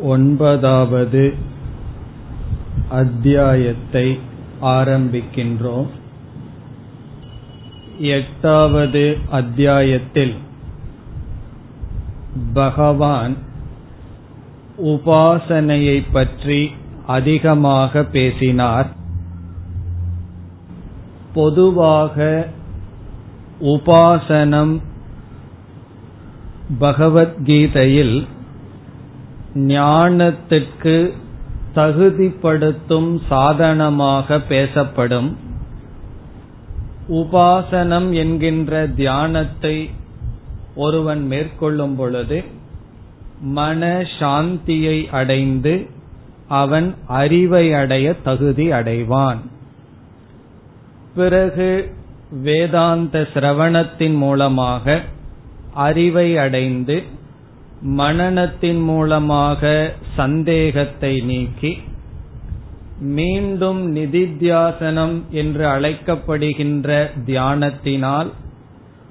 ஒன்பதாவது அத்தியாயத்தை ஆரம்பிக்கின்றோம். எட்டாவது அத்தியாயத்தில் பகவான் உபாசனையை பற்றி அதிகமாக பேசினார். பொதுவாக உபாசனம் பகவத்கீதையில் ஞானத்துக்கு தகுதிப்படுத்தும் சாதனமாக பேசப்படும். உபாசனம் என்கின்ற தியானத்தை ஒருவன் மேற்கொள்ளும் பொழுது மன சாந்தியை அடைந்து அவன் அறிவை அடைய தகுதி அடைவான். பிறகு வேதாந்த சிரவணத்தின் மூலமாக அறிவை அடைந்து மனநத்தின் மூலமாக சந்தேகத்தை நீக்கி மீண்டும் நிதித்தியாசனம் என்று அழைக்கப்படுகின்ற தியானத்தினால்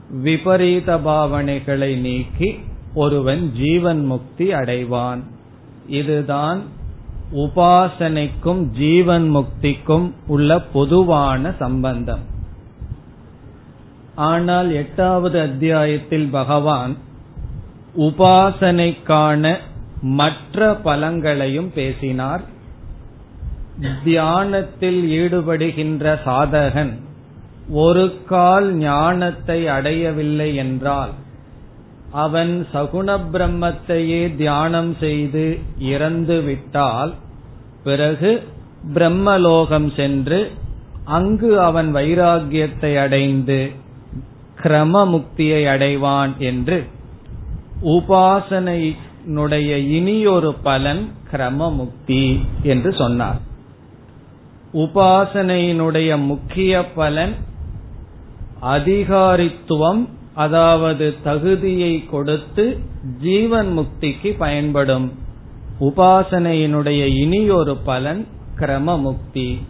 விபரீத பாவனைகளை நீக்கி ஒருவன் ஜீவன் முக்தி அடைவான். இதுதான் உபாசனைக்கும் ஜீவன் முக்திக்கும் உள்ள பொதுவான சம்பந்தம். ஆனால் எட்டாவது அத்தியாயத்தில் பகவான் உபாசனைக்கான மற்ற பலங்களையும் பேசினார். தியானத்தில் ஈடுபடுகின்ற சாதகன் ஒரு கால் ஞானத்தை அடையவில்லை என்றால் அவன் சகுண பிரம்மத்தையே தியானம் செய்து இறந்து விட்டால் பிறகு பிரம்மலோகம் சென்று அங்கு அவன் வைராகியத்தை அடைந்து கிரம முக்தியை அடைவான் என்று உபாசனையினுடைய இனியொரு பலன் கிரம முக்தி என்று சொன்னார். உபாசனையினுடைய முக்கிய பலன் அதிகாரித்துவம் அதாவது தகுதியை கொடுத்து ஜீவன் முக்திக்கு பயன்படும். உபாசனையினுடைய இனியொரு பலன் கிரம முக்தி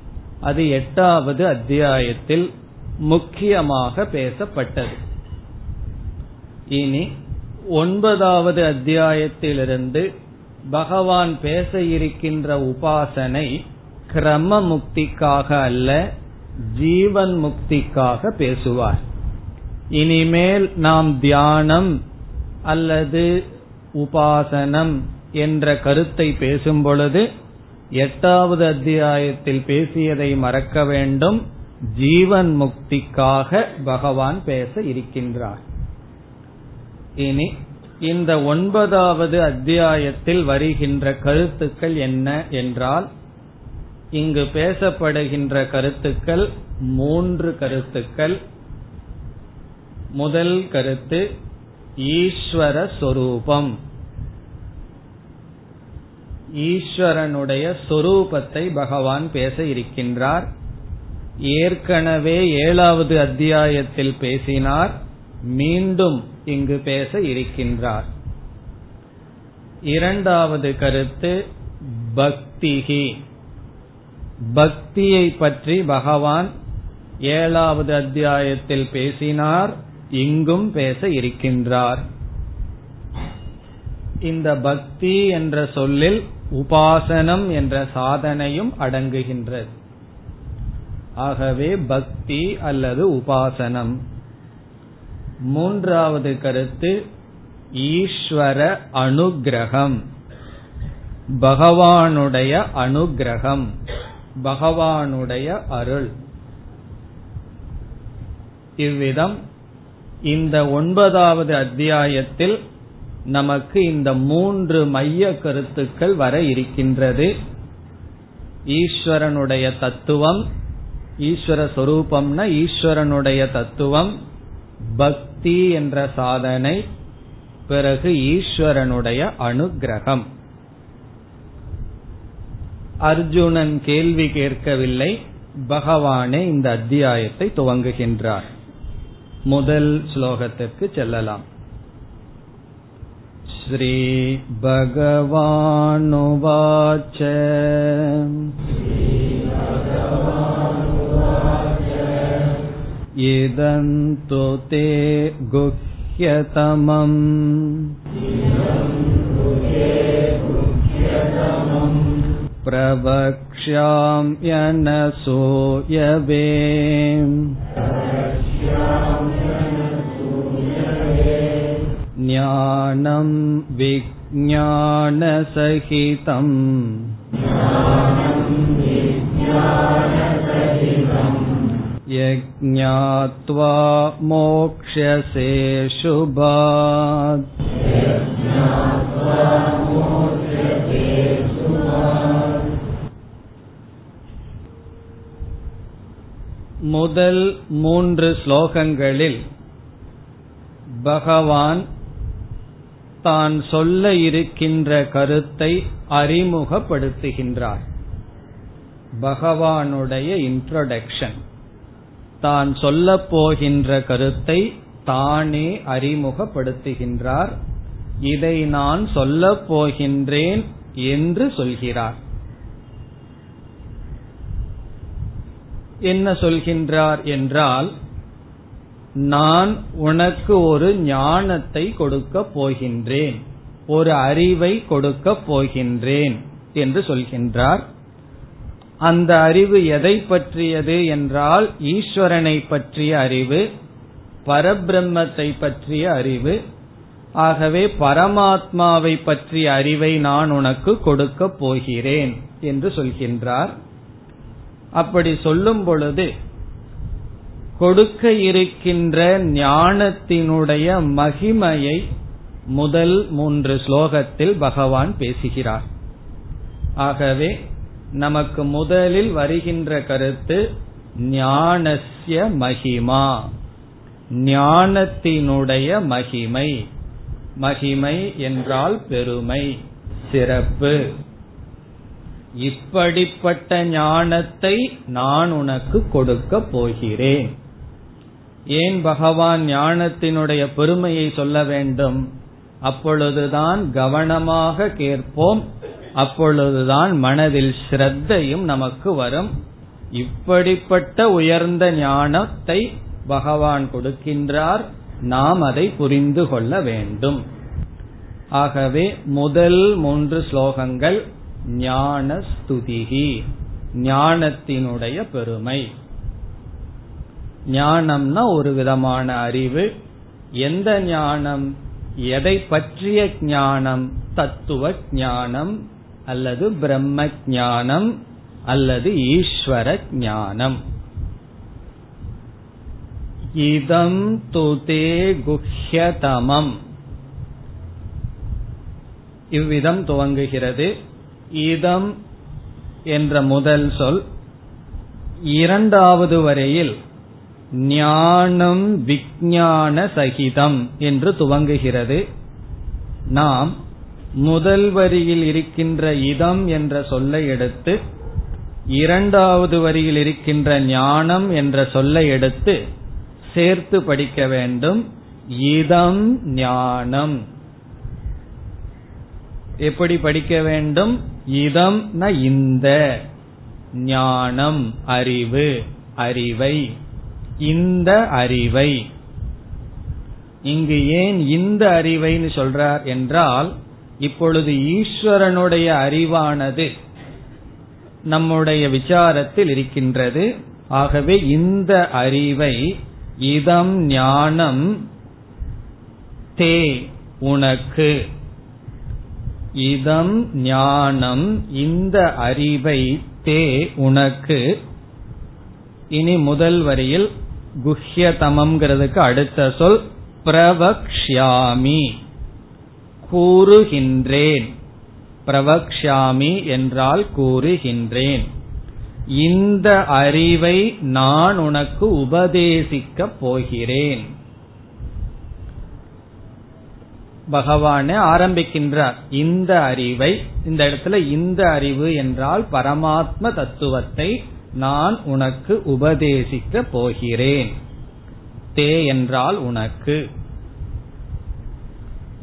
அது எட்டாவது அத்தியாயத்தில் முக்கியமாக பேசப்பட்டது. இனி ஒன்பதாவது அத்தியாயத்திலிருந்து பகவான் பேச இருக்கின்ற உபாசனை கிரம முக்திக்காக அல்ல ஜீவன் முக்திக்காக பேசுவார். இனிமேல் நாம் தியானம் அல்லது உபாசனம் என்ற கருத்தை பேசும் பொழுது எட்டாவது அத்தியாயத்தில் பேசியதை மறக்க வேண்டும். ஜீவன் முக்திக்காக பகவான் பேச இருக்கின்றார். இனி இந்த ஒன்பதாவது அத்தியாயத்தில் வருகின்ற கருத்துக்கள் என்ன என்றால் இங்கு பேசப்படுகின்ற கருத்துக்கள் மூன்று கருத்துக்கள். முதல் கருத்து ஈஸ்வர சொரூபம். ஈஸ்வரனுடைய சொரூபத்தை பகவான் பேச இருக்கின்றார். ஏற்கனவே ஏழாவது அத்தியாயத்தில் பேசினார். மீண்டும் இங்கு பேச இருக்கின்றார். இரண்டாவது கருத்து பக்திகி பக்தியை பற்றி பகவான் ஏழாவது அத்தியாயத்தில் பேசினார் இங்கும் பேச இருக்கின்றார். இந்த பக்தி என்ற சொல்லில் உபாசனம் என்ற சாதனையும் அடங்குகின்றது. ஆகவே பக்தி அல்லது உபாசனம். மூன்றாவது கருத்து ஈஸ்வர அனுகிரகம். பகவானுடைய அனுகிரகம். பகவானுடைய அருள். இவ்விதம் இந்த ஒன்பதாவது அத்தியாயத்தில் நமக்கு இந்த மூன்று மைய கருத்துக்கள் வர இருக்கின்றது. ஈஸ்வரனுடைய தத்துவம் ஈஸ்வர சொரூபம்னா ஈஸ்வரனுடைய தத்துவம் பக்தி என்ற சாதனை பிறகு ஈஸ்வரனுடைய அனுகிரகம் அர்ஜுனன் கேள்வி கேட்கவில்லை பகவானே இந்த அத்தியாயத்தை துவங்குகின்றார் முதல் ஸ்லோகத்திற்கு செல்லலாம் श्रीभगवानुवाच इदं तु ते गुह्यतमम् प्रवक्ष्याम्यनसूयवे ज्ञानं विज्ञानसहितम् यज्ञात्वा मोक्ष्यसे शुभात् முதல் மூன்று ஸ்லோகங்களில் பகவான் தான் சொல்ல இருக்கின்ற கருத்தை அறிமுகப்படுத்துகின்றார் பகவானுடைய இன்ட்ரோடக்ஷன் தான் சொல்ல போகின்ற கருத்தை தானே அறிமுகப்படுத்துகின்றார். இதை நான் சொல்லப் போகின்றேன் என்று சொல்கிறார். என்ன சொல்கின்றார் என்றால் நான் உனக்கு ஒரு ஞானத்தை கொடுக்க போகின்றேன் ஒரு அறிவை கொடுக்க போகின்றேன் என்று சொல்கின்றார். அந்த அறிவு எதை பற்றியது என்றால் ஈஸ்வரனை பற்றிய அறிவு பரபிரம்மத்தை பற்றிய அறிவு. ஆகவே பரமாத்மாவை பற்றிய அறிவை நான் உனக்கு கொடுக்க போகிறேன் என்று சொல்கின்றார். அப்படி சொல்லும் பொழுது கொடுக்க இருக்கின்ற ஞானத்தினுடைய மகிமையை முதல் மூன்று ஸ்லோகத்தில் பகவான் பேசுகிறார். ஆகவே நமக்கு முதலில் வருகின்ற கருத்து ஞானஸ்ய மகிமா. ஞானத்தினுடைய மகிமை. மகிமை என்றால் பெருமை சிறப்பு. இப்படிப்பட்ட ஞானத்தை நான் உனக்கு கொடுக்க போகிறேன். ஏன் பகவான் ஞானத்தினுடைய பெருமையை சொல்ல வேண்டும்? அப்பொழுதுதான் கவனமாக கேட்போம். அப்பொழுதுதான் மனதில் ஸ்ரத்தையும் நமக்கு வரும். இப்படிப்பட்ட உயர்ந்த ஞானத்தை பகவான் கொடுக்கின்றார். நாம் அதை புரிந்து கொள்ள வேண்டும். ஆகவே முதல் மூன்று ஸ்லோகங்கள் ஞான ஸ்துதிகி ஞானத்தினுடைய பெருமை. ஞானம்னா ஒரு விதமான அறிவு. எந்த ஞானம்? எதை பற்றிய ஞானம்? தத்துவ ஞானம். அல்லது பிரம்ம ஞானம் அல்லது ஈஸ்வர ஞானம் இதம் துதே குஹ்யதமம். இவ்விதம் துவங்குகிறது. இதம் என்ற முதல் சொல் இரண்டாவது வரையில் ஞானம் விஜான சகிதம் என்று துவங்குகிறது. நாம் முதல் வரியில் இருக்கின்ற இதம் என்ற சொல்லை எடுத்து இரண்டாவது வரியில் இருக்கின்ற ஞானம் என்ற சொல்லை எடுத்து சேர்த்து படிக்க வேண்டும். இதம் ஞானம். எப்படி படிக்க வேண்டும்? இதம் ந இந்த. ஞானம் அறிவு அறிவை. இந்த அறிவை. இங்கு ஏன் இந்த அறிவைன்னு சொல்றார் என்றால் இப்பொழுது ஈஸ்வரனுடைய அறிவானது நம்முடைய விசாரத்தில் இருக்கின்றது. ஆகவே இந்த அறிவை இதம் ஞானம் தே உனக்கு. இதம் ஞானம் இந்த அறிவை தே உனக்கு. இனி முதல் வரியில் குஹ்யதமம்ங்கிறதுக்கு அடுத்த சொல் பிரவக்ஷாமி கூறுகின்றேன். பிரவக்ஷாமி என்றால் கூறுகின்றேன். இந்த அறிவை நான் உனக்கு உபதேசிக்கப் போகிறேன். பகவானே ஆரம்பிக்கின்றார். இந்த அறிவை இந்த இடத்துல இந்த அறிவு என்றால் பரமாத்ம தத்துவத்தை நான் உனக்கு உபதேசிக்க போகிறேன். தே என்றால் உனக்கு.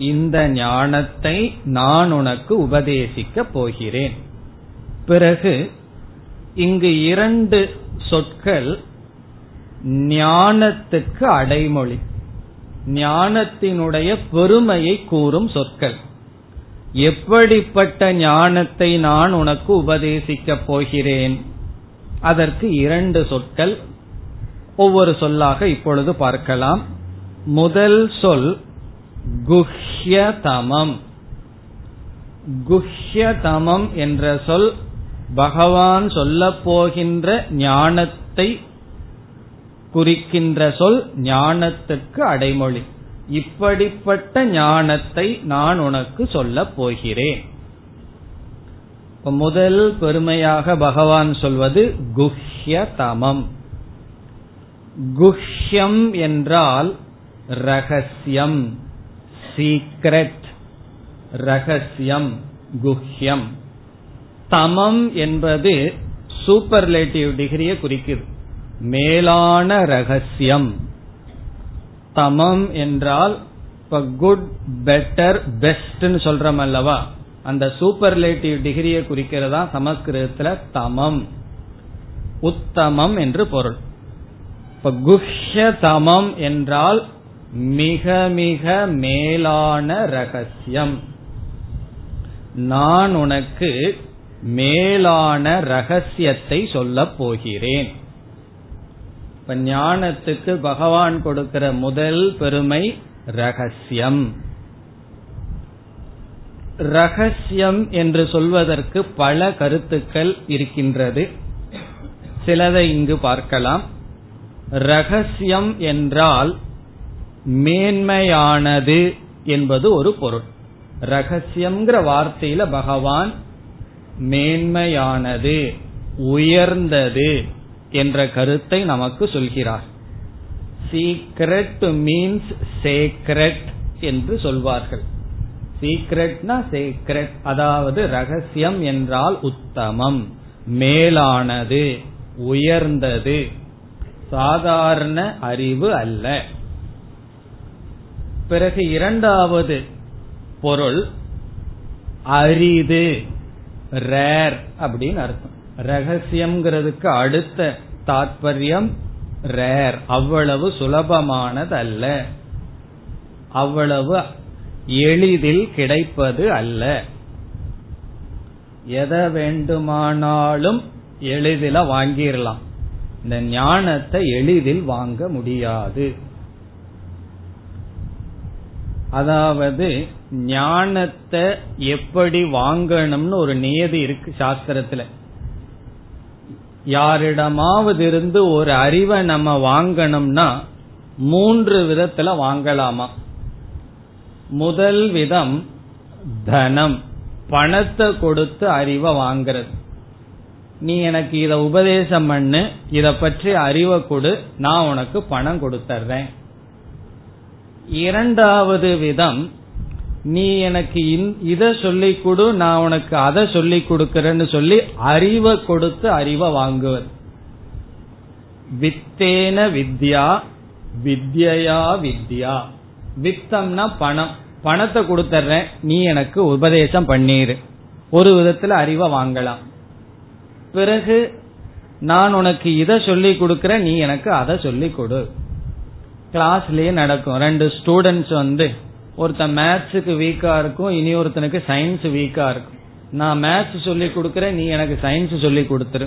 இந்த ஞானத்தை நான் உனக்கு உபதேசிக்க போகிறேன். பிறகு இங்கு இரண்டு சொற்கள் ஞானத்துக்கு அடைமொழி ஞானத்தினுடைய பெருமையை கூறும் சொற்கள். எப்படிப்பட்ட ஞானத்தை நான் உனக்கு உபதேசிக்கப் போகிறேன்? அதற்கு இரண்டு சொற்கள். ஒவ்வொரு சொல்லாக இப்பொழுது பார்க்கலாம். முதல் சொல் குஹ்யதமம். குஹ்யதமம் என்ற சொல் பகவான் சொல்லப்போகின்ற ஞானத்தை குறிக்கின்ற சொல் ஞானத்துக்கு அடைமொழி. இப்படிப்பட்ட ஞானத்தை நான் உனக்கு சொல்லப் போகிறேன். முதல் பெருமையாக பகவான் சொல்வது குஹ்யதமம். குஹ்யம் என்றால் ரகசியம். சீக்ரெட் ரகசியம் குஹ்யம். தமம் என்பது சூப்பர்லேட்டிவ் டிகிரியை குறிக்குது. மேலான ரகசியம். தமம் என்றால் இப்ப குட் பெட்டர் பெஸ்ட்னு சொல்றோம் அல்லவா? அந்த சூப்பர்லேட்டிவ் டிகிரியை குறிக்கிறதா சமஸ்கிருதத்துல தமம். உத்தமம் என்று பொருள். இப்ப குஹ்ய தமம் என்றால் மிக மிக மேலான ரகசியம். நான் உனக்கு மேலான ரகசியத்தை சொல்லப் போகிறேன். இப்ப ஞானத்துக்கு பகவான் கொடுக்கிற முதல் பெருமை ரகசியம். ரகசியம் என்று சொல்வதற்கு பல கருத்துக்கள் இருக்கின்றது. சிலதை இங்கு பார்க்கலாம். ரகசியம் என்றால் மேன்மையானது என்பது ஒரு பொருள். ரகசியம்ங்கிற வார்த்தையில பகவான் மேன்மையானது உயர்ந்தது என்ற கருத்தை நமக்கு சொல்கிறார். சீக்ரெட் மீன்ஸ் சேக்ரெட் என்று சொல்வார்கள். சீக்ரெட்னா சேக்ரெட் அதாவது ரகசியம் என்றால் உத்தமம் மேலானது உயர்ந்தது சாதாரண அறிவு அல்ல. பிறகு இரண்டாவது பொருள் அரிது ரேர் அப்படின்னு அர்த்தம். ரகசியம்ங்கிறதுக்கு அடுத்த தாற்பயம் ரேர் அவ்வளவு சுலபமானது அல்ல அவ்வளவு எளிதில் கிடைப்பது அல்ல. எதை வேண்டுமானாலும் எளிதில வாங்கிடலாம் இந்த ஞானத்தை எளிதில் வாங்க முடியாது. அதாவது ஞானத்தை எப்படி வாங்கணும்னு ஒரு நியதி இருக்கு சாஸ்திரத்துல. யாரிடமாவது இருந்து ஒரு அறிவை நம்ம வாங்கணும்னா மூன்று விதத்துல வாங்கலாமா? முதல் விதம் தனம். பணத்தை கொடுத்து அறிவை வாங்கிறது. நீ எனக்கு இத உபதேசம் பண்ணு இத பற்றி அறிவை கொடு நான் உனக்கு பணம் கொடுத்துறேன் இரண்டாவது விதம் நீ எனக்கு இத சொல்லிக் கொடு நான் உனக்கு அதை சொல்லிக் கொடுக்கறேன்னு சொல்லி அறிவை கொடுத்து அறிவை வாங்குவது வித்தேன வித்யா வித்யா வித்யா. வித்தம்னா பணம். பணத்தை கொடுத்துறேன் நீ எனக்கு உபதேசம் பண்ணிரு. ஒரு விதத்துல அறிவை வாங்கலாம். பிறகு நான் உனக்கு இதை சொல்லி கொடுக்கறேன் நீ எனக்கு அதை சொல்லி கொடு. கிளாஸ்லயே நடக்கும். ரெண்டு ஸ்டூடெண்ட்ஸ் வந்து ஒருத்தன் மேத்ஸுக்கு வீக்கா இருக்கும் இனி ஒருத்தனுக்கு சயின்ஸ் வீக்கா இருக்கும். நான் மேத்ஸ் சொல்லி கொடுக்கறேன் நீ எனக்கு சயின்ஸ் சொல்லி கொடுத்துரு.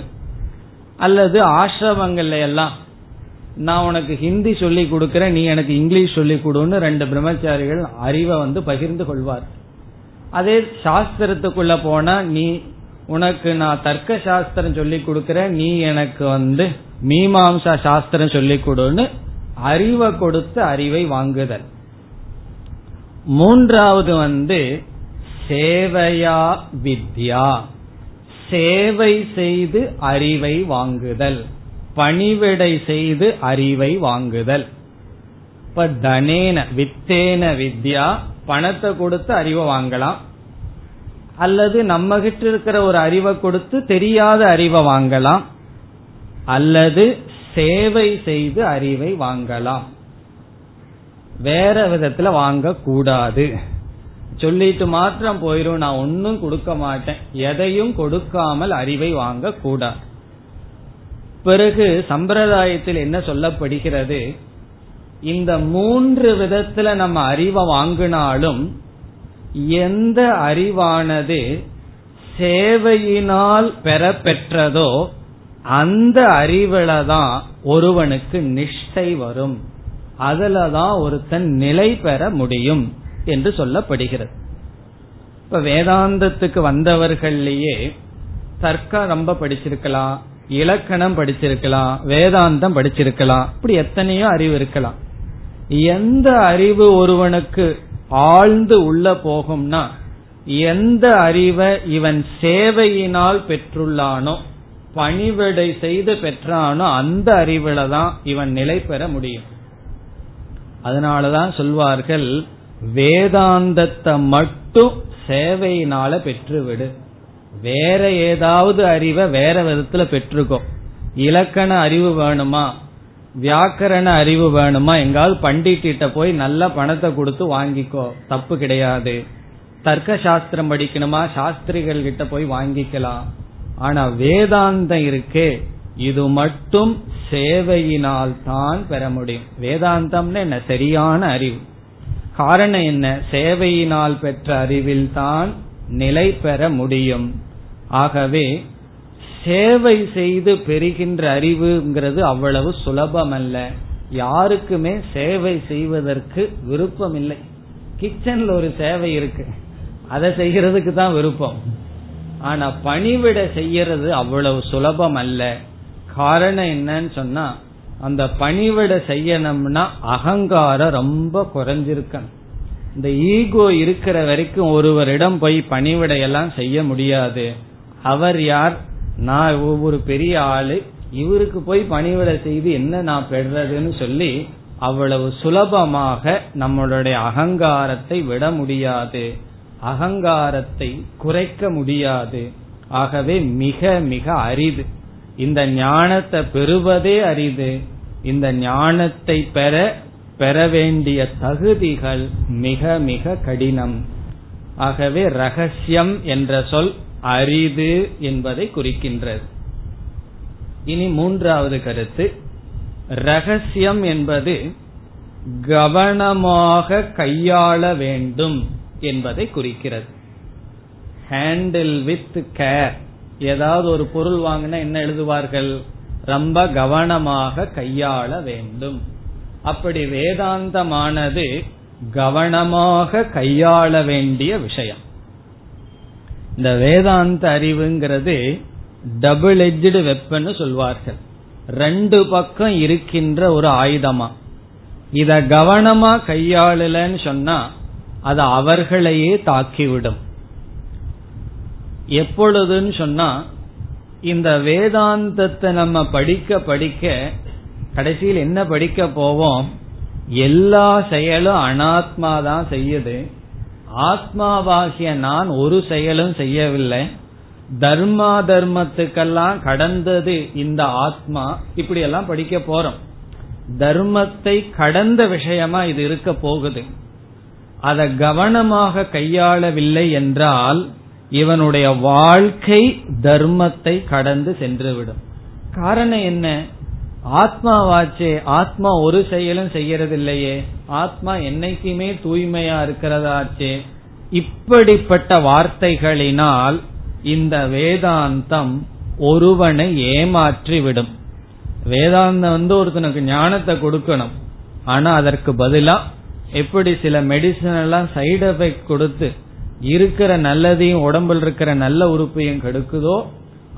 அல்லது ஆசிரமங்கள்ல எல்லாம் நான் உனக்கு ஹிந்தி சொல்லி கொடுக்கறேன் நீ எனக்கு இங்கிலீஷ் சொல்லி கொடுன்னு ரெண்டு பிரம்மச்சாரிகள் அறிவை வந்து பகிர்ந்து கொள்வார். அதே சாஸ்திரத்துக்குள்ள போனா நீ உனக்கு நான் தர்க்க சாஸ்திரம் சொல்லி கொடுக்கறேன் நீ எனக்கு வந்து மீமாம்சா சாஸ்திரம் சொல்லி கொடுன்னு அறிவை கொடுத்து அறிவை வாங்குதல். மூன்றாவது வந்து சேவையா வித்யா. சேவை செய்து அறிவை வாங்குதல். பணிவிடை செய்து அறிவை வாங்குதல். இப்ப தனேன வித்தேன வித்யா பணத்தை கொடுத்து அறிவை வாங்கலாம். அல்லது நம்ம கிட்ட இருக்கிற ஒரு அறிவை கொடுத்து தெரியாத அறிவை வாங்கலாம். அல்லது சேவை செய்து அறிவை வாங்கலாம். வேற விதத்துல வாங்க கூடாது சொல்லிட்டு மாத்திரம் போயிரும் நான் ஒன்னும் கொடுக்க மாட்டேன். எதையும் கொடுக்காமல் அறிவை வாங்க கூடாது பிறகு சம்பிரதாயத்தில் என்ன சொல்லப்படுகிறது? இந்த மூன்று விதத்துல நம்ம அறிவை வாங்கினாலும் எந்த அறிவானது சேவையினால் பெறப்பெற்றதோ அந்த அறிவுல தான் ஒருவனுக்கு நிஷ்டை வரும். அதுலதான் ஒருத்தன் நிலை பெற முடியும் என்று சொல்லப்படுகிறது. இப்ப வேதாந்தத்துக்கு வந்தவர்கள்லயே தர்க்கம் ரொம்ப படிச்சிருக்கலாம் இலக்கணம் படிச்சிருக்கலாம் வேதாந்தம் படிச்சிருக்கலாம் இப்படி எத்தனையோ அறிவு இருக்கலாம். எந்த அறிவு ஒருவனுக்கு ஆழ்ந்து உள்ள போகும்னா எந்த அறிவை இவன் சேவையினால் பெற்றுள்ளானோ பணிவிடை செய்து பெற்றானோ அந்த அறிவுல தான் இவன் நிலை பெற முடியும். அதனாலதான் சொல்வார்கள் வேதாந்தத்தை மட்டும் சேவையினால பெற்றுவிடு. வேற ஏதாவது அறிவை வேற விதத்துல பெற்றுக்கோ. இலக்கண அறிவு வேணுமா? வியாக்கரண அறிவு வேணுமா? எங்காவது பண்டிட்டிட்ட போய் நல்ல பணத்தை கொடுத்து வாங்கிக்கோ. தப்பு கிடையாது. தர்க்க சாஸ்திரம் படிக்கணுமா? சாஸ்திரிகள் கிட்ட போய் வாங்கிக்கலாம். ஆனா வேதாந்தம் இருக்கே. இது மட்டும் சேவையினால் தான் பெற முடியும். வேதாந்தம்னு என்ன? சரியான அறிவு. காரணம் என்ன? சேவையினால் பெற்ற அறிவில் தான் நிலை பெற முடியும். ஆகவே சேவை செய்து பெறுகின்ற அறிவுங்கிறது அவ்வளவு சுலபமல்ல. யாருக்குமே சேவை செய்வதற்கு விருப்பம் இல்லை கிச்சன்ல ஒரு சேவை இருக்கு. அதை செய்யறதுக்கு தான் விருப்பம். ஆனா பணிவிட செய்யறது அவ்வளவு சுலபம் அல்ல காரணம் என்னன்னு சொன்னா அந்த பணிவிட செய்யணும்னா அகங்காரம் ரொம்ப குறைஞ்சிருக்கணும். இந்த ஈகோ இருக்கிற வரைக்கும் ஒருவரிடம் போய் பணிவிடையெல்லாம் செய்ய முடியாது. அவர் யார்? நான் ஒவ்வொரு பெரிய ஆளு இவருக்கு போய் பணிவிட செய்து என்ன நான் பெறுறதுன்னு சொல்லி அவ்வளவு சுலபமாக நம்மளுடைய அகங்காரத்தை விட முடியாது. அகங்காரத்தை குறைக்க முடியாது. ஆகவே மிக மிக அரிது. இந்த ஞானத்தை பெறுவதே அரிது. இந்த ஞானத்தை பெற பெற வேண்டிய தகுதிகள் மிக மிக கடினம். ஆகவே ரகசியம் என்ற சொல் அரிது என்பதை குறிக்கின்றது. இனி மூன்றாவது கருத்து. ரகசியம் என்பது கவனமாக கையாள வேண்டும். என்பதை குறிக்கிறது. ஹேண்டில் வித் கேர் ஏதாவது ஒரு பொருள் வாங்கினா என்ன எழுதுவார்கள்? ரொம்ப கவனமாக கையாள வேண்டும். அப்படி வேதாந்தமானது கவனமாக கையாள வேண்டிய விஷயம். இந்த வேதாந்த அறிவுங்கிறது டபுள் எஜ்டு வெப்பன்னு சொல்வார்கள். ரெண்டு பக்கம் இருக்கின்ற ஒரு ஆயுதமா? இத கவனமா கையாளலன்னு சொன்னா அது அவர்களையே தாக்கிவிடும். எப்பொழுதுன்னு சொன்னா இந்த வேதாந்தத்தை நம்ம படிக்க படிக்க கடைசியில் என்ன படிக்க போவோம்? எல்லா செயலும் அனாத்மா தான் செய்யுது. ஆத்மாவாகிய நான் ஒரு செயலும் செய்யவில்லை. தர்மா தர்மத்துக்கெல்லாம் கடந்தது இந்த ஆத்மா. இப்படி எல்லாம் படிக்க போறோம். தர்மத்தை கடந்த விஷயமா இது இருக்க போகுது. அதை கவனமாக கையாளவில்லை என்றால் இவனுடைய வாழ்க்கை தர்மத்தை கடந்து சென்றுவிடும். காரணம் என்ன? ஆத்மாவாச்சே ஆத்மா ஒரு செயலும் செய்யறதில்லையே. ஆத்மா என்னைக்குமே தூய்மையா இருக்கிறதாச்சே. இப்படிப்பட்ட வார்த்தைகளினால் இந்த வேதாந்தம் ஒருவனை ஏமாற்றி விடும் வேதாந்தம் வந்து ஒருத்தனுக்கு ஞானத்தை கொடுக்கணும். ஆனா அதற்கு பதிலா எப்படி சில மெடிசன் எல்லாம் சைடு எஃபெக்ட் கொடுத்து இருக்கிற நல்லதையும் உடம்பில் இருக்கிற நல்ல உறுப்பையும் கெடுக்குதோ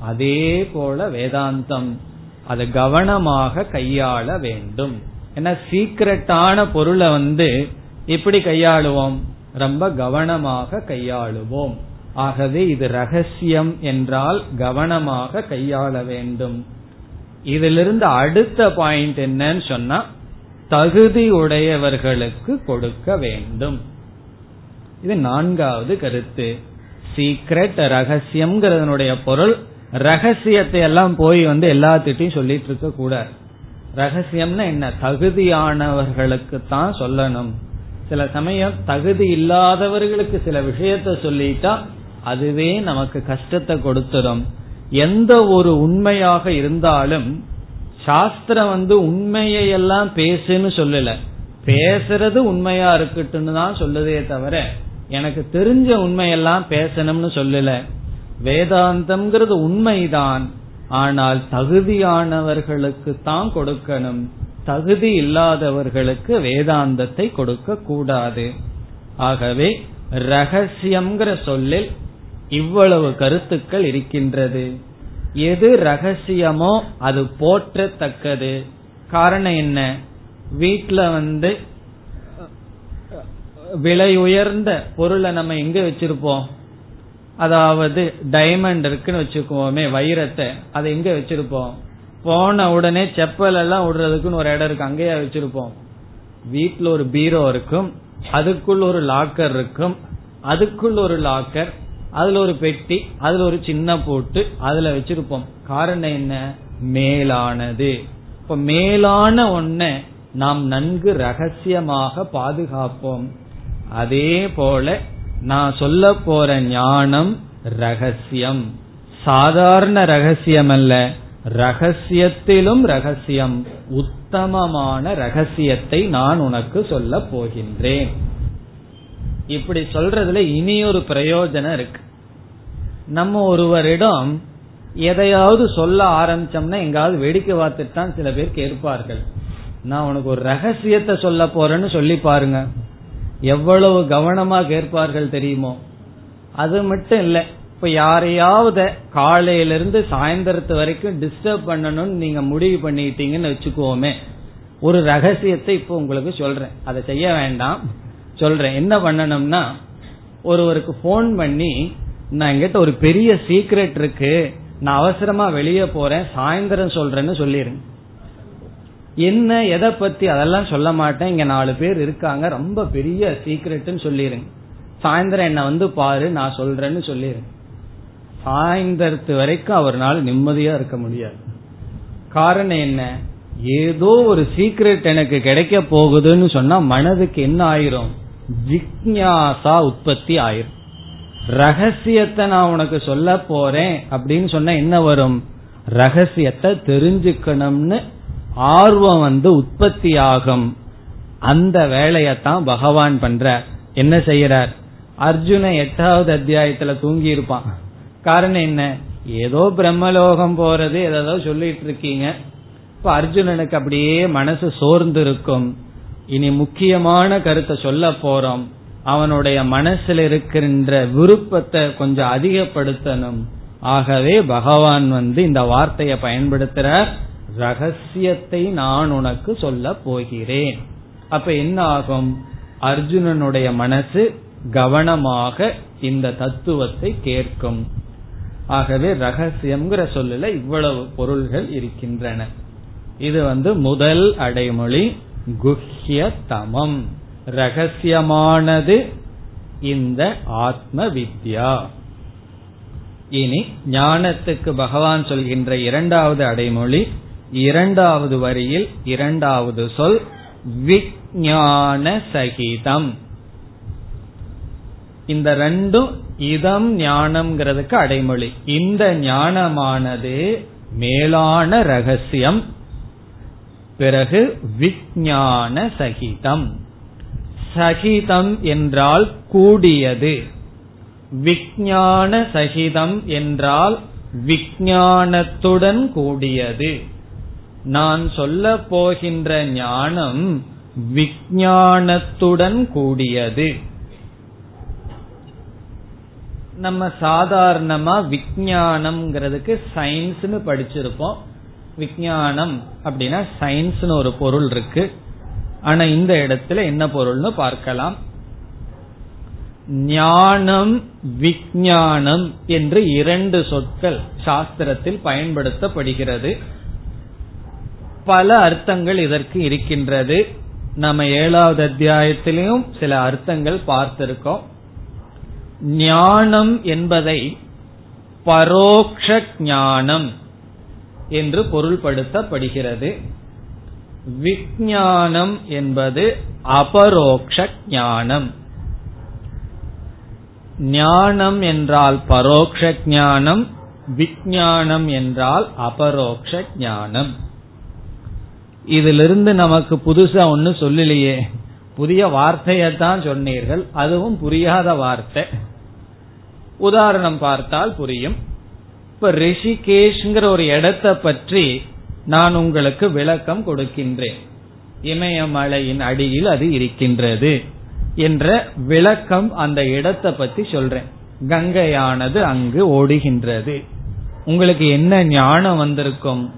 அதே போல வேதாந்தம் அதை கவனமாக கையாள வேண்டும். ஏன்னா சீக்கிரட்டான பொருளை வந்து எப்படி கையாளுவோம். ரொம்ப கவனமாக கையாளுவோம். ஆகவே இது ரகசியம் என்றால் கவனமாக கையாள வேண்டும். இதிலிருந்து அடுத்த பாயிண்ட் என்னன்னு சொன்னா தகுதி உடையவர்களுக்கு கொடுக்க வேண்டும். இது நான்காவது கருத்து. சீக்ரெட் ரகசியம்ங்கிறதனுடைய பொருள். ரகசியத்தை எல்லாம் போய் வந்து எல்லாத்திட்டையும் சொல்லிட்டு இருக்க கூடாது. ரகசியம்னா என்ன? தகுதியானவர்களுக்கு தான் சொல்லணும். சில சமயம் தகுதி இல்லாதவர்களுக்கு சில விஷயத்த சொல்லிட்டா அதுவே நமக்கு கஷ்டத்தை கொடுத்துடும் எந்த ஒரு உண்மையாக இருந்தாலும் சாஸ்திரம் வந்து உண்மையை எல்லாம் பேசுன்னு சொல்லல. பேசுறது உண்மையா இருக்கட்டும்னு தான் சொல்லுதே தவிர எனக்கு தெரிஞ்ச உண்மையெல்லாம் பேசணும்னு சொல்லல. வேதாந்தம்ங்கிறது உண்மைதான். ஆனால் தகுதியானவர்களுக்கு தான் கொடுக்கணும். தகுதி இல்லாதவர்களுக்கு வேதாந்தத்தை கொடுக்க கூடாது. ஆகவே ரகசியம்ங்கிற சொல்லில் இவ்வளவு கருத்துக்கள் இருக்கின்றது. எது ரகசியமோ அது போற்றத்தக்கது. காரணம் என்ன? வீட்டுல வந்து விலை உயர்ந்த பொருளை நம்ம எங்க வச்சிருப்போம்? அதாவது டைமண்ட் இருக்குன்னு வச்சுக்குவோமே வைரத்தை. அதை எங்க வச்சிருப்போம்? போன உடனே செப்பல் எல்லாம் விடுறதுக்குன்னு ஒரு இடம் இருக்கு அங்கேயே வச்சிருப்போம். வீட்டுல ஒரு பீரோ இருக்கும் அதுக்குள்ள ஒரு லாக்கர் இருக்கும் அதுக்குள்ள ஒரு லாக்கர் அதுல ஒரு பெட்டி அதுல ஒரு சின்ன போட்டு அதுல வச்சிருப்போம். காரணம் என்ன? மேலானது. இப்ப மேலான ஒன்ன நாம் நன்கு ரகசியமாக பாதுகாப்போம். அதே போல நான் சொல்ல போற ஞானம் ரகசியம். சாதாரண ரகசியம் அல்ல ரகசியத்திலும் ரகசியம். உத்தமமான ரகசியத்தை நான் உனக்கு சொல்ல போகின்றேன். இப்படி சொல்றதுல இனி ஒரு பிரயோஜனம் இருக்கு. நம்ம ஒருவரிடம் எதையாவது சொல்ல ஆரம்பிச்சோம்னா எங்காவது வேடிக்கை பார்த்துட்டு தான் சில பேர் கேட்பார்கள் நான் உனக்கு ஒரு ரகசியத்தை சொல்ல போறேன்னு சொல்லி பாருங்க. எவ்வளவு கவனமா கேட்பார்கள் தெரியுமோ? அது மட்டும் இல்ல. இப்ப யாரையாவது காலையிலிருந்து சாயந்தரத்து வரைக்கும் டிஸ்டர்ப் பண்ணணும்னு நீங்க முடிவு பண்ணிட்டீங்கன்னு வச்சுக்கோமே. ஒரு ரகசியத்தை இப்ப உங்களுக்கு சொல்றேன். அதை செய்ய வேண்டாம். சொல்றேன். என்ன பண்ணணும்னா ஒருவருக்கு போன் பண்ணி நான் எங்கிட்ட ஒரு பெரிய சீக்ரெட் இருக்கு. நான் அவசரமா வெளியே போறேன் சாயந்தரம் சொல்றேன்னு சொல்லிருங்க. என்ன எதை பத்தி அதெல்லாம் சொல்ல மாட்டேன். இங்க நாலு பேர் இருக்காங்க. ரொம்ப பெரிய சீக்ரெட்னு சொல்லிருங்க. சாயந்தரம் என்ன வந்து பாரு நான் சொல்றேன்னு சொல்லிருங்க. சாயந்தரத்து வரைக்கும் அவர்னால நிம்மதியா இருக்க முடியாது. காரணம் என்ன? ஏதோ ஒரு சீக்ரெட் எனக்கு கிடைக்க போகுதுன்னு சொன்னா மனதுக்கு என்ன ஆயிரும்? ஜிக்யாசா உற்பத்தி ஆயிரும். ரகசியத்தை நான் உனக்கு சொல்ல போறேன் அப்படின்னு சொன்ன என்ன வரும்? ரகசியத்தை தெரிஞ்சுக்கணும்னு ஆர்வம் வந்து உற்பத்தி ஆகும் அந்த வேலையத்தான் பகவான் பண்ற என்ன செய்யறார்? அர்ஜுன எட்டாவது அத்தியாயத்துல தூங்கி இருப்பான் காரணம் என்ன? ஏதோ பிரம்மலோகம் போறது ஏதோ சொல்லிட்டு இருக்கீங்க. இப்ப அர்ஜுனனுக்கு அப்படியே மனசு சோர்ந்து இருக்கும் இனி முக்கியமான கருத்தை சொல்ல போறோம். அவனுடைய மனசுல இருக்கின்ற விருப்பத்தை கொஞ்சம் அதிகப்படுத்தணும். ஆகவே பகவான் வந்து இந்த வார்த்தையை பயன்படுத்துற ரகசியத்தை நான் உனக்கு சொல்ல போகிறேன். அப்ப என்ன ஆகும்? அர்ஜுனனுடைய மனசு கவனமாக இந்த தத்துவத்தை கேட்கும். ஆகவே ரகசியம்ங்கிற சொல்லல இவ்வளவு பொருள்கள் இருக்கின்றன. இது வந்து முதல் அடைமொழி. குஹ்யதமம். ரகசியமானது இந்த ஆத்ம வித்யா இனி ஞானத்துக்கு பகவான் சொல்கின்ற இரண்டாவது அடைமொழி இரண்டாவது வரியில் இரண்டாவது சொல் விஞ்ஞான சகிதம் இந்த ரெண்டும் இதம் ஞானம்ங்கிறதுக்கு அடைமொழி. இந்த ஞானமானது மேலான ரகசியம். பிறகு விஜயான சகிதம். சகிதம் என்றால் கூடியது. விஜயான சகிதம் என்றால் விஜயானத்துடன் கூடியது. நான் சொல்ல போகின்ற ஞானம் விஜயானத்துடன் கூடியது. நம்ம சாதாரணமா விஜயானம்ங்கிறதுக்கு சயின்ஸ்னு படிச்சிருப்போம். விஞ்ஞானம் அப்படின்னா சயின்ஸ்னு ஒரு பொருள் இருக்கு. ஆனா இந்த இடத்துல என்ன பொருள்னு பார்க்கலாம். ஞானம் விஞ்ஞானம் என்று இரண்டு சொற்கள் சாஸ்திரத்தில் பயன்படுத்தப்படுகிறது. பல அர்த்தங்கள் இதற்கு இருக்கின்றது. நம்ம ஏழாவது அத்தியாயத்திலையும் சில அர்த்தங்கள் பார்த்திருக்கோம். ஞானம் என்பதை பரோக்ஷ ஞானம் என்று பொருள்படுத்தப்படுகிறது. விஜயானம் என்பது அபரோக்ஷ ஞானம். ஞானம் என்றால் பரோக்ஷ ஞானம் விஞ்ஞானம் என்றால் அபரோக்ஷ ஞானம். இதிலிருந்து நமக்கு புதுசா ஒன்னு சொல்லலையே. புதிய வார்த்தையத்தான் சொன்னீர்கள் அதுவும் புரியாத வார்த்தை. உதாரணம் பார்த்தால் புரியும். இப்ப ரிஷிகேஷ்ங்கிற ஒரு இடத்தை பற்றி நான் உங்களுக்கு விளக்கம் கொடுக்கின்றேன். இமயமலையின் அடியில் அது இருக்கின்றது என்ற விளக்கம் அந்த இடத்தை பத்தி சொல்றேன். கங்கையானது அங்கு ஓடுகின்றது. உங்களுக்கு என்ன ஞானம் வந்திருக்கும்?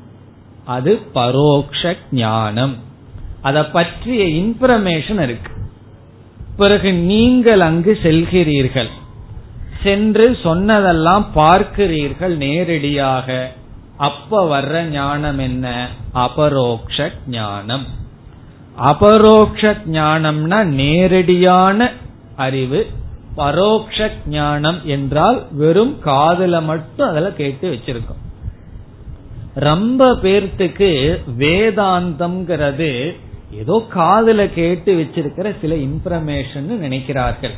அது பரோக்ஷ ஞானம். அதை பற்றிய இன்ஃபர்மேஷன் இருக்கு. பிறகு நீங்கள் அங்கு செல்கிறீர்கள். சென்று சொன்னதெல்லாம் பார்க்கிறீர்கள் நேரடியாக. அப்ப வர்ற ஞானம் என்ன? அபரோக்ஷ ஞானம். அபரோக்ஷ ஞானம்னா நேரடியான அறிவு. பரோக்ஷ ஞானம் என்றால் வெறும் காதல மட்டும் அதில் கேட்டு வச்சிருக்கோம். ரொம்ப பேர்த்துக்கு வேதாந்தம்ங்கிறது ஏதோ காதல கேட்டு வச்சிருக்கிற சில இன்ஃபர்மேஷன் நினைக்கிறார்கள்.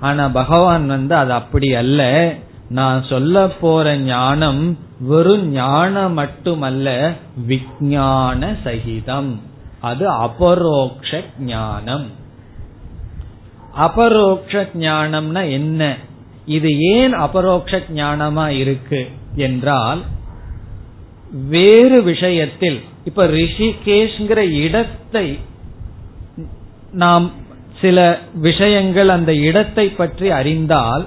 ஆனா பகவான் வந்து அது அப்படி அல்ல. நான் சொல்ல போற ஞானம் வெறும் ஞானம் மட்டுமல்ல விஞ்ஞான சகிதம். அது அபரோக்ஷ ஞானம். அபரோக்ஷ ஞானம்னா என்ன? இது ஏன் அபரோக்ஷ ஞானமா இருக்கு என்றால் வேறு விஷயத்தில் இப்ப ரிஷிகேஷ்ங்கிற இடத்தை நாம் சில விஷயங்கள் அந்த இடத்தை பற்றி அறிந்தால்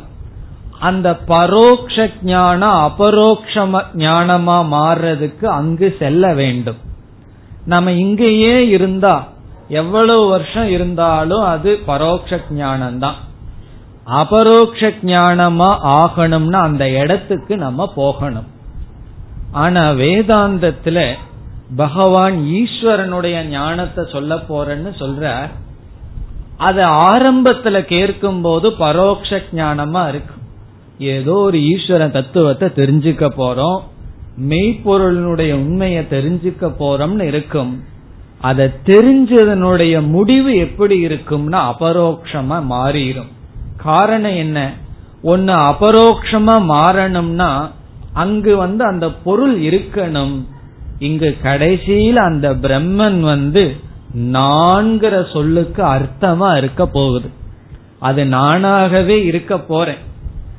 அந்த பரோக்ஷ ஞானம் அபரோக்ஷ ஞானமா மாறுறதுக்கு அங்கு செல்ல வேண்டும். நம்ம இங்கேயே இருந்தா எவ்வளவு வருஷம் இருந்தாலும் அது பரோட்ச ஞானம்தான். அபரோக்ஷ ஞானமா ஆகணும்னா அந்த இடத்துக்கு நம்ம போகணும். ஆனா வேதாந்தத்துல பகவான் ஈஸ்வரனுடைய ஞானத்தை சொல்ல போறேன்னு சொல்ற அது ஆரம்பத்துல கேட்கும் போது பரோட்ச ஞானமா இருக்கும் ஏதோ ஒரு ஈஸ்வர தத்துவத்தை தெரிஞ்சுக்க போறோம் மெய்ப்பொருளினுடைய உண்மையை தெரிஞ்சுக்க போறோம்னு இருக்கும். அதை தெரிஞ்சதனுடைய முடிவு எப்படி இருக்கும்னா அபரோக்ஷமா மாறிடும். காரணம் என்ன? ஒன்னு அபரோக்ஷமா மாறணும்னா அங்கு வந்து அந்த பொருள் இருக்கணும். இங்கு கடைசியில் அந்த பிரம்மன் வந்து நான்கிற சொல்லுக்கு அர்த்தமா இருக்க போகுது. அது நானாகவே இருக்க போறேன்.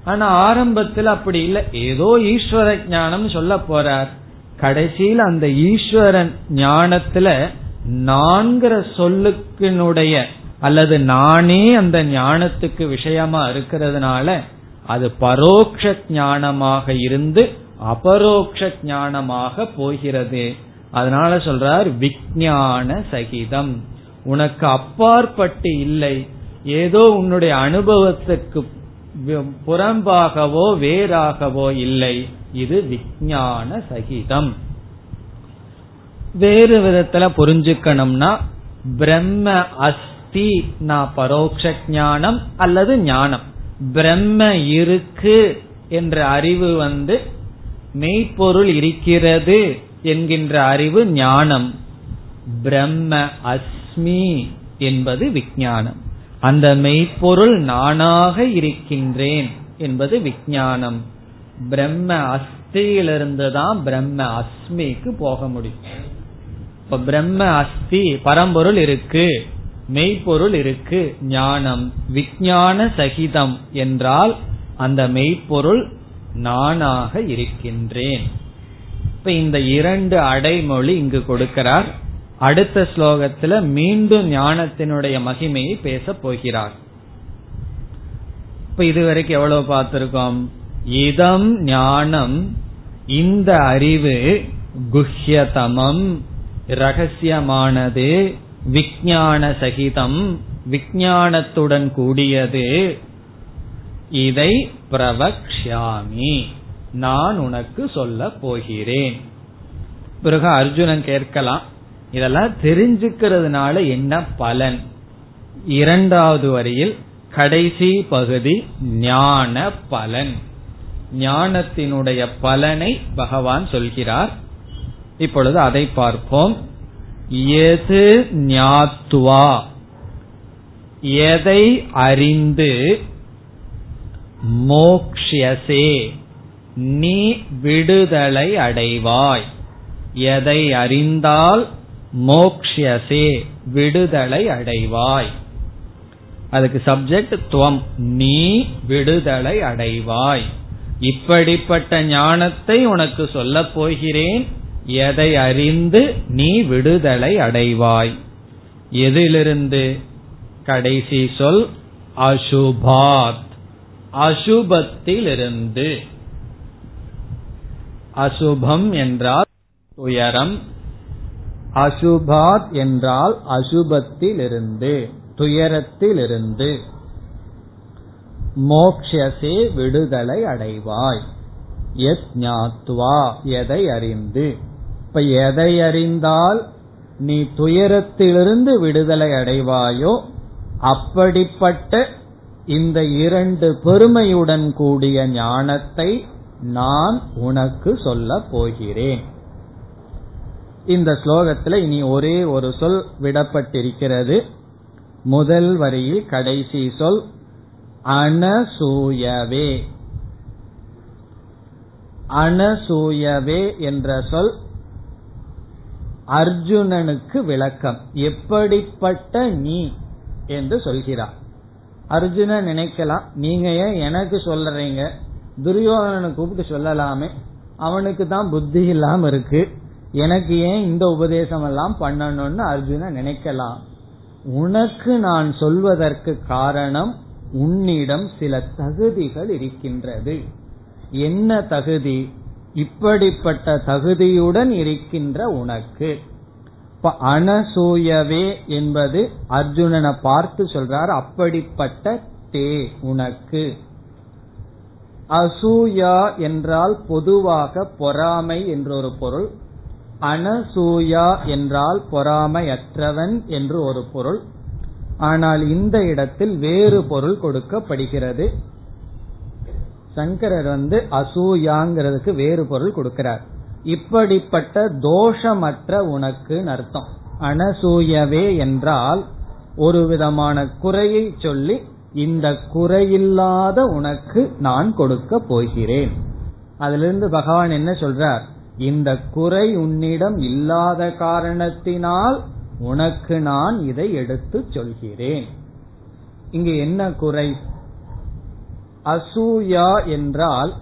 ஆனா ஆரம்பத்தில் அப்படி இல்லை. ஏதோ ஈஸ்வர ஞானம் சொல்ல போறார். கடைசியில் அந்த ஈஸ்வரன் ஞானத்துல நான்கிற சொல்லுக்கினுடைய அல்லது நானே அந்த ஞானத்துக்கு விஷயமா இருக்கிறதுனால அது பரோக்ஷ ஞானமாக இருந்து அபரோக்ஷ ஞானமாக போகிறது. அதனால சொல்றார் விஜயான சகிதம். உனக்கு அப்பாற்பட்டு இல்லை. ஏதோ உன்னுடைய அனுபவத்துக்கு புறம்பாகவோ வேறாகவோ இல்லை. இது விஜயான சகிதம். வேறு விதத்துல புரிஞ்சுக்கணும்னா பிரம்ம அஸ்தி நான் பரோட்ச ஞானம் அல்லது ஞானம். பிரம்ம இருக்கு என்ற அறிவு வந்து மெய்ப்பொருள் இருக்கிறது. என்கின்ற அறிவு ஞானம். பிரம்ம அஸ்மி என்பது விஞ்ஞானம் அந்த மெய்ப்பொருள் நானாக இருக்கின்றேன் என்பது விஞ்ஞானம் பிரம்ம அஸ்தியிலிருந்து தான் பிரம்ம அஸ்மிக்கு போக முடியும். இப்ப பிரம்ம அஸ்தி பரம்பொருள் இருக்கு மெய்ப்பொருள் இருக்கு ஞானம். விஞ்ஞான சகிதம் என்றால் அந்த மெய்ப்பொருள் நானாக இருக்கின்றேன். இப்ப இந்த இரண்டு அடைமொழி இங்கு கொடுக்கிறார். அடுத்த ஸ்லோகத்துல மீண்டும் ஞானத்தினுடைய மகிமையை பேச போகிறார். இப்ப இதுவரைக்கும் எவ்வளவு பார்த்திருக்கோம்? இதம் ஞானம் இந்த அறிவு குஹ்யதமம் ரகசியமானது விஞ்ஞான சகிதம் விஞ்ஞானத்துடன் கூடியது. இதை பிரவக்ஷாமி நான் உனக்கு சொல்ல போகிறேன். பிறகு அர்ஜுனன் கேட்கலாம் இதெல்லாம் தெரிஞ்சுக்கிறதுனால என்ன பலன்? இரண்டாவது வரியில் கடைசி பகுதி ஞான பலன். ஞானத்தினுடைய பலனை பகவான் சொல்கிறார். இப்பொழுது அதை பார்ப்போம். எது ஞாத்துவா? எதை அறிந்து மோக்ஷியசே? நீ விடுதலை அடைவாய். எதை அறிந்தால் மோக்ஷசே விடுதலை அடைவாய். அதுக்கு சப்ஜெக்ட் துவம். நீ விடுதலை அடைவாய். இப்படிப்பட்ட ஞானத்தை உனக்கு சொல்லப் போகிறேன். எதை அறிந்து நீ விடுதலை அடைவாய். எதிலிருந்து? கடைசி சொல் அசுபாத். அசுபத்திலிருந்து. அசுபம் என்றால் துயரம் அசுபாத் என்றால் அசுபத்திலிருந்து துயரத்திலிருந்து. மோக்ஷசே விடுதலை அடைவாய். எத் ஞாத்வா எதை அறிந்து? இப்ப எதை அறிந்தால் நீ துயரத்திலிருந்து விடுதலை அடைவாயோ அப்படிப்பட்ட இந்த இரண்டு பெருமையுடன் கூடிய ஞானத்தை நான் உனக்கு சொல்ல போகிறேன். இந்த ஸ்லோகத்துல இனி ஒரே ஒரு சொல் விடப்பட்டிருக்கிறது. முதல் வரியில் கடைசி சொல் அனசூயவே. அனசூயவே என்ற சொல் அர்ஜுனனுக்கு விளக்கம். எப்படிப்பட்ட நீ? என்று சொல்கிறார். அர்ஜுனன் நினைக்கலாம் நீங்க ஏன் எனக்கு சொல்றீங்க? துரியோதனனை கூப்பிட்டு சொல்லலாமே. அவனுக்கு தான் புத்தி இல்லாம இருக்கு. எனக்கு ஏன் இந்த உபதேசம் எல்லாம் பண்ணணும்னு அர்ஜுனன் நினைக்கலாம். உனக்கு நான் சொல்வதற்கு காரணம் உன்னிடம் சில தகுதிகள் இருக்கின்றது. என்ன தகுதி? இப்படிப்பட்ட தகுதியுடன் இருக்கின்ற உனக்கு. அனசூயவே என்பது அர்ஜுனனை பார்த்து சொல்றார். அப்படிப்பட்ட தே உனக்கு. அசூயா என்றால் பொதுவாக பொறாமை என்றொரு பொருள் அனசூயா என்றால் பொறாமையற்றவன் என்று ஒரு பொருள். ஆனால் இந்த இடத்தில் வேறு பொருள் கொடுக்கப்படுகிறது. சங்கரர் வந்து அசூயாங்கிறதுக்கு வேறு பொருள் கொடுக்கிறார். இப்படிப்பட்ட தோஷமற்ற உனக்கு அர்த்தம். அனசூயவே என்றால் ஒரு விதமான குறையை சொல்லி இந்த குறையில்லாத உனக்கு நான் கொடுக்க போகிறேன். அதிலிருந்து பகவான் என்ன சொல்றார்? இந்த குறை உன்னிடம் இல்லாத காரணத்தினால் உனக்கு நான் இதை எடுத்து சொல்கிறேன். இங்கு என்ன குறை? அசூயா என்றால்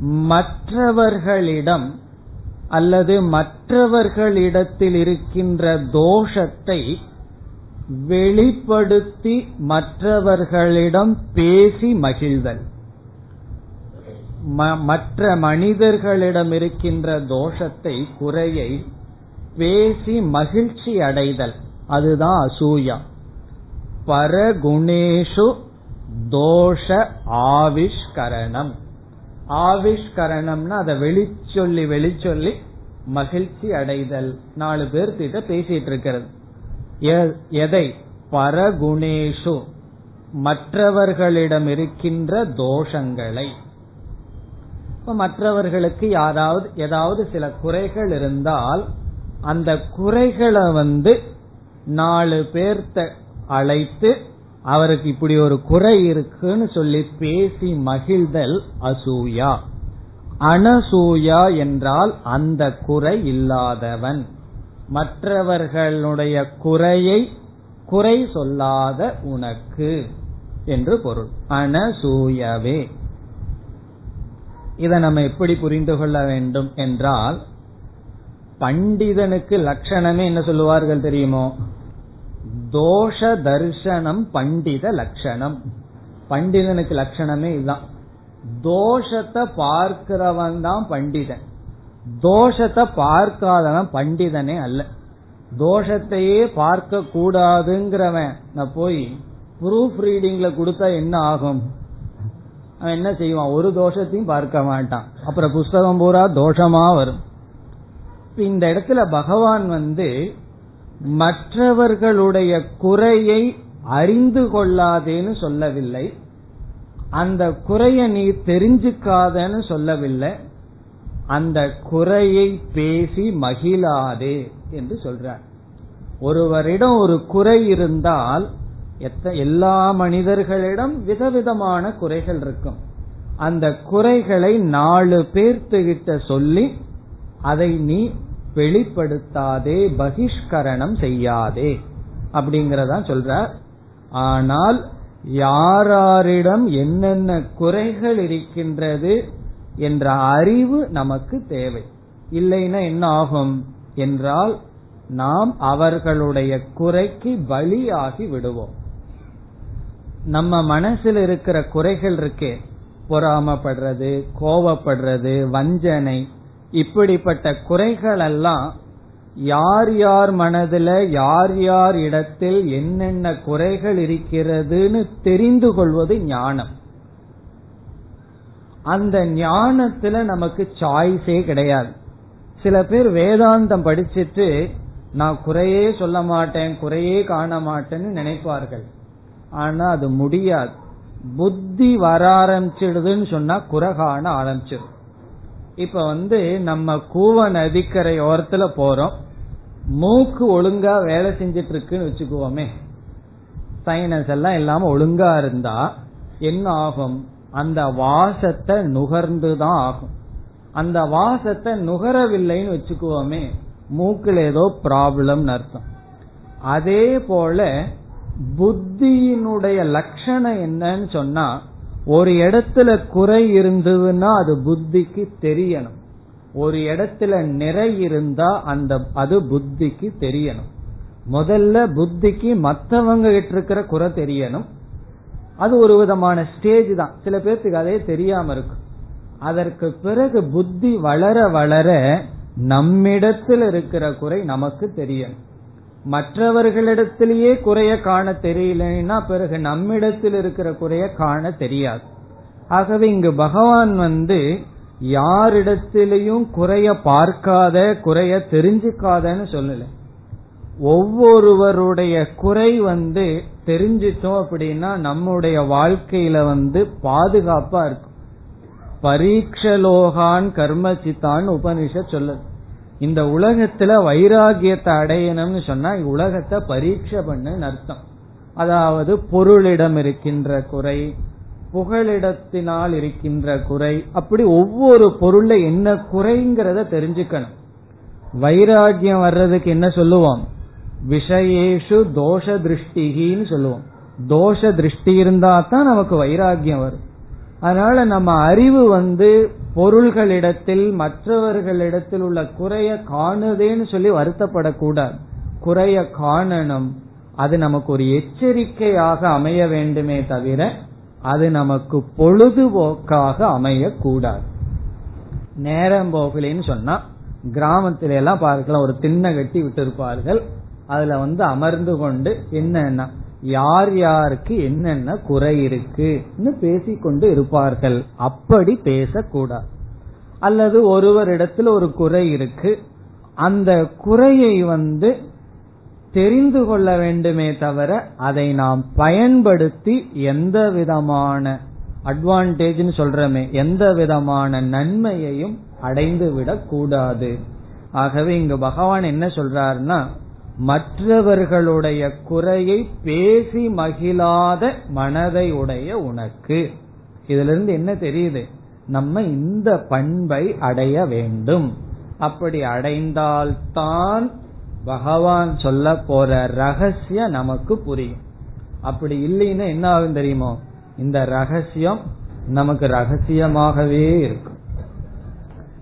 மற்றவர்களிடம் அல்லது மற்றவர்களிடத்தில் இருக்கின்ற தோஷத்தை வெளிப்படுத்தி மற்றவர்களிடம் பேசி மகிழ்தல். மற்ற மனிதர்களிடம் இருக்கின்ற தோஷத்தை குறையை பேசி மகிழ்ச்சி அடைதல். அதுதான் அசூயா. பரகுணேஷு தோஷ ஆவிஷ்கரணம். ஆவிஷ்கரணம்னா அதை வெளிச்சொல்லி வெளிச்சொல்லி மகிழ்ச்சி அடைதல். நாலு பேர்த்திட்ட பேசிட்டு இருக்கிறது. எதை? பரகுணேஷு. மற்றவர்களிடம் இருக்கின்ற தோஷங்களை. மற்றவர்களுக்கு யாராவது ஏதாவது சில குறைகள் இருந்தால் அந்த குறைகளை வந்து நாலு பேர்த்த அழைத்து அவருக்கு இப்படி ஒரு குறை இருக்குன்னு சொல்லி பேசி மகிழ்தல் அசூயா. அனசூயா என்றால் அந்த குறை இல்லாதவன். மற்றவர்களுடைய குறையை குறை சொல்லாத உனக்கு என்று பொருள். அனசூயவே. இதை நம்ம எப்படி புரிந்து கொள்ள வேண்டும் என்றால் பண்டிதனுக்கு லட்சணமே என்ன சொல்லுவார்கள் தெரியுமோ? தோஷ தர்சனம் பண்டித லட்சணம். பண்டிதனுக்கு லட்சணமே இதுதான். தோஷத்தை பார்க்கிறவன் தான் பண்டிதன். தோஷத்தை பார்க்காதவன் பண்டிதனே அல்ல. தோஷத்தையே பார்க்க கூடாதுங்கிறவன் நான் போய் ப்ரூஃப் ரீடிங்ல கொடுத்தா என்ன ஆகும்? அவன் என்ன செய்வான்? ஒரு தோஷத்தையும் பார்க்க மாட்டான். அப்புறம் புஸ்தகம் பூரா தோஷமா வரும். இந்த இடத்துல பகவான் வந்து மற்றவர்களுடைய குறையை அறிந்து கொள்ளாதேன்னு சொல்லவில்லை. அந்த குறைய நீ தெரிஞ்சுக்காதன்னு சொல்லவில்லை. அந்த குறையை பேசி மகிழாதே என்று சொல்றார். ஒருவரிடம் ஒரு குறை இருந்தால் எல்லா மனிதர்களிடம் விதவிதமான குறைகள் இருக்கும். அந்த குறைகளை நாலு பேர்த்துகிட்ட சொல்லி அதை நீ வெளிப்படுத்தாதே பகிஷ்கரணம் செய்யாதே அப்படிங்கறதா சொல்றார். ஆனால் யாராரிடம் என்னென்ன குறைகள் இருக்கின்றது என்ற அறிவு நமக்கு தேவை. இல்லைன்னா என்ன ஆகும்? என்றால் நாம் அவர்களுடைய குறைக்கு பலியாகி விடுவோம். நம்ம மனசில் இருக்கிற குறைகள் இருக்கே. பொறாமப்படுறது கோவப்படுறது வஞ்சனை இப்படிப்பட்ட குறைகள் எல்லாம் யார் யார் மனதில் யார் யார் இடத்தில் என்னென்ன குறைகள் இருக்கிறதுன்னு தெரிந்து கொள்வது ஞானம். அந்த ஞானத்துல நமக்கு சாய்ஸே கிடையாது. சில பேர் வேதாந்தம் படிச்சிட்டு நான் குறையே சொல்ல மாட்டேன் குறையே காண மாட்டேன்னு நினைப்பார்கள். ஆனா அது முடியாது. புத்தி வர ஆரம்பிச்சிடுதுன்னு சொன்னா குறை காண ஆரம்பிச்சிடும். இப்ப வந்து நம்ம கூவ நதிக்கரை ஓரத்துல போறோம். மூக்கு ஒழுங்கா வேலை செஞ்சிட்டு இருக்குன்னு வச்சுக்குவோமே. சைனஸ் எல்லாம் இல்லாம ஒழுங்கா இருந்தா என்ன ஆகும்? அந்த வாசத்தை நுகர்ந்துதான் ஆகும். அந்த வாசத்தை நுகரவில்லைன்னு வச்சுக்குவோமே மூக்கில் ஏதோ ப்ராப்ளம் அர்த்தம். அதே போல புத்தியினுடைய லட்சணம் என்னன்னு சொன்னா ஒரு இடத்துல குறை இருந்ததுன்னா அது புத்திக்கு தெரியணும். ஒரு இடத்துல நிறை இருந்தா அந்த அது புத்திக்கு தெரியணும். முதல்ல புத்திக்கு மற்றவங்க கிட்ட இருக்கிற குறை தெரியணும். அது ஒரு விதமான ஸ்டேஜ் தான். சில பேர்த்துக்கு அதே தெரியாம இருக்கும். அதற்கு பிறகு புத்தி வளர வளர நம்மிடத்தில் இருக்கிற குறை நமக்கு தெரியும் மற்றவர்களிடத்திலேயே குறைய காண தெரியலன்னா பிறகு நம்மிடத்தில் இருக்கிற குறைய காண தெரியாது. ஆகவே இங்கு பகவான் வந்து யாரிடத்திலையும் குறைய பார்க்காத குறைய தெரிஞ்சுக்காதன்னு சொல்லல. ஒவ்வொருவருடைய குறை வந்து தெரிஞ்சிட்டோம் அப்படின்னா நம்முடைய வாழ்க்கையில வந்து பாதுகாப்பா இருக்கும். பரீட்சலோகான் கர்மசித்தான் உபனிஷ சொல்லுது. இந்த உலகத்துல வைராகியத்தை அடையணும்னு சொன்னா உலகத்தை பரீட்சை பண்ணு அர்த்தம். அதாவது பொருளிடம் இருக்கின்ற குறை புகழிடத்தினால் இருக்கின்ற குறை அப்படி ஒவ்வொரு பொருள்ல என்ன குறைங்கிறத தெரிஞ்சுக்கணும். வைராகியம் வர்றதுக்கு என்ன சொல்லுவோம்? விஷயேஷு தோஷ திருஷ்டிகின்னு சொல்லுவோம். தோஷ திருஷ்டி இருந்தா தான் நமக்கு வைராகியம் வரும். அதனால நம்ம அறிவு வந்து பொருள்களிடத்தில் மற்றவர்களிடத்தில் உள்ள குறைய காணுதேன்னு சொல்லி வருத்தப்படக்கூடாது. குறைய காணணும். அது நமக்கு ஒரு எச்சரிக்கையாக அமைய வேண்டுமே தவிர அது நமக்கு பொழுதுபோக்காக அமையக்கூடாது. நேரம் போகலேன்னு சொன்னா கிராமத்தில எல்லாம் பார்க்கலாம் ஒரு திண்ணை கட்டி விட்டிருப்பார்கள். அதுல வந்து அமர்ந்து கொண்டு என்னன்னா யார் யாருக்கு என்னென்ன குறை இருக்குன்னு பேசிக்கொண்டு இருப்பார்கள். அப்படி பேசக்கூடாது. அல்லது ஒருவரிடத்தில் ஒரு குறை இருக்கு அந்த குறையை வந்து தெரிந்து கொள்ள வேண்டுமே தவிர அதை நாம் பயன்படுத்தி எந்த விதமான அட்வான்டேஜ்னு சொல்றமே எந்த விதமான நன்மையையும் அடைந்து விடக் கூடாது ஆகவே இங்கு பகவான் என்ன சொல்றாருன்னா மற்றவர்களுடைய குறையை பேசி மகிழாத மனதை உடைய உனக்கு. இதுல இருந்து என்ன தெரியுது? நம்ம இந்த பண்பை அடைய வேண்டும். அப்படி அடைந்தால்தான் பகவான் சொல்ல போற ரகசியம் நமக்கு புரியும். அப்படி இல்லைன்னா என்ன ஆகும் தெரியுமோ? இந்த ரகசியம் நமக்கு ரகசியமாகவே இருக்கும்.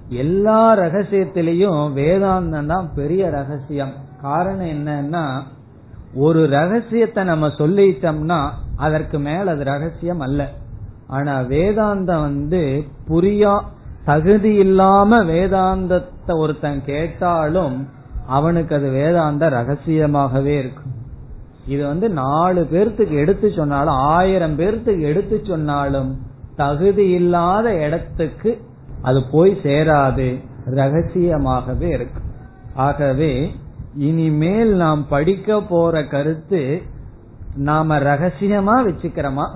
எல்லா ரகசியத்திலையும் வேதாந்தம் தான் பெரிய ரகசியம். காரணம் என்னன்னா ஒரு ரகசியத்தை நம்ம சொல்லிட்டோம்னா அதற்கு மேல அது ரகசியம் அல்ல. ஆனா வேதாந்தம் வந்து புரியா தகுதி இல்லாம வேதாந்தத்தை ஒருத்தன் கேட்டாலும் அவனுக்கு அது வேதாந்த ரகசியமாகவே இருக்கும் இது வந்து நாலு பேர்த்துக்கு எடுத்து சொன்னாலும் ஆயிரம் பேர்த்துக்கு எடுத்து சொன்னாலும் தகுதி இல்லாத இடத்துக்கு அது போய் சேராது. ரகசியமாகவே இருக்கு. ஆகவே இனிமேல் நாம் படிக்க போற கருத்து நாம ரகசியமா வச்சுக்கிறோமா?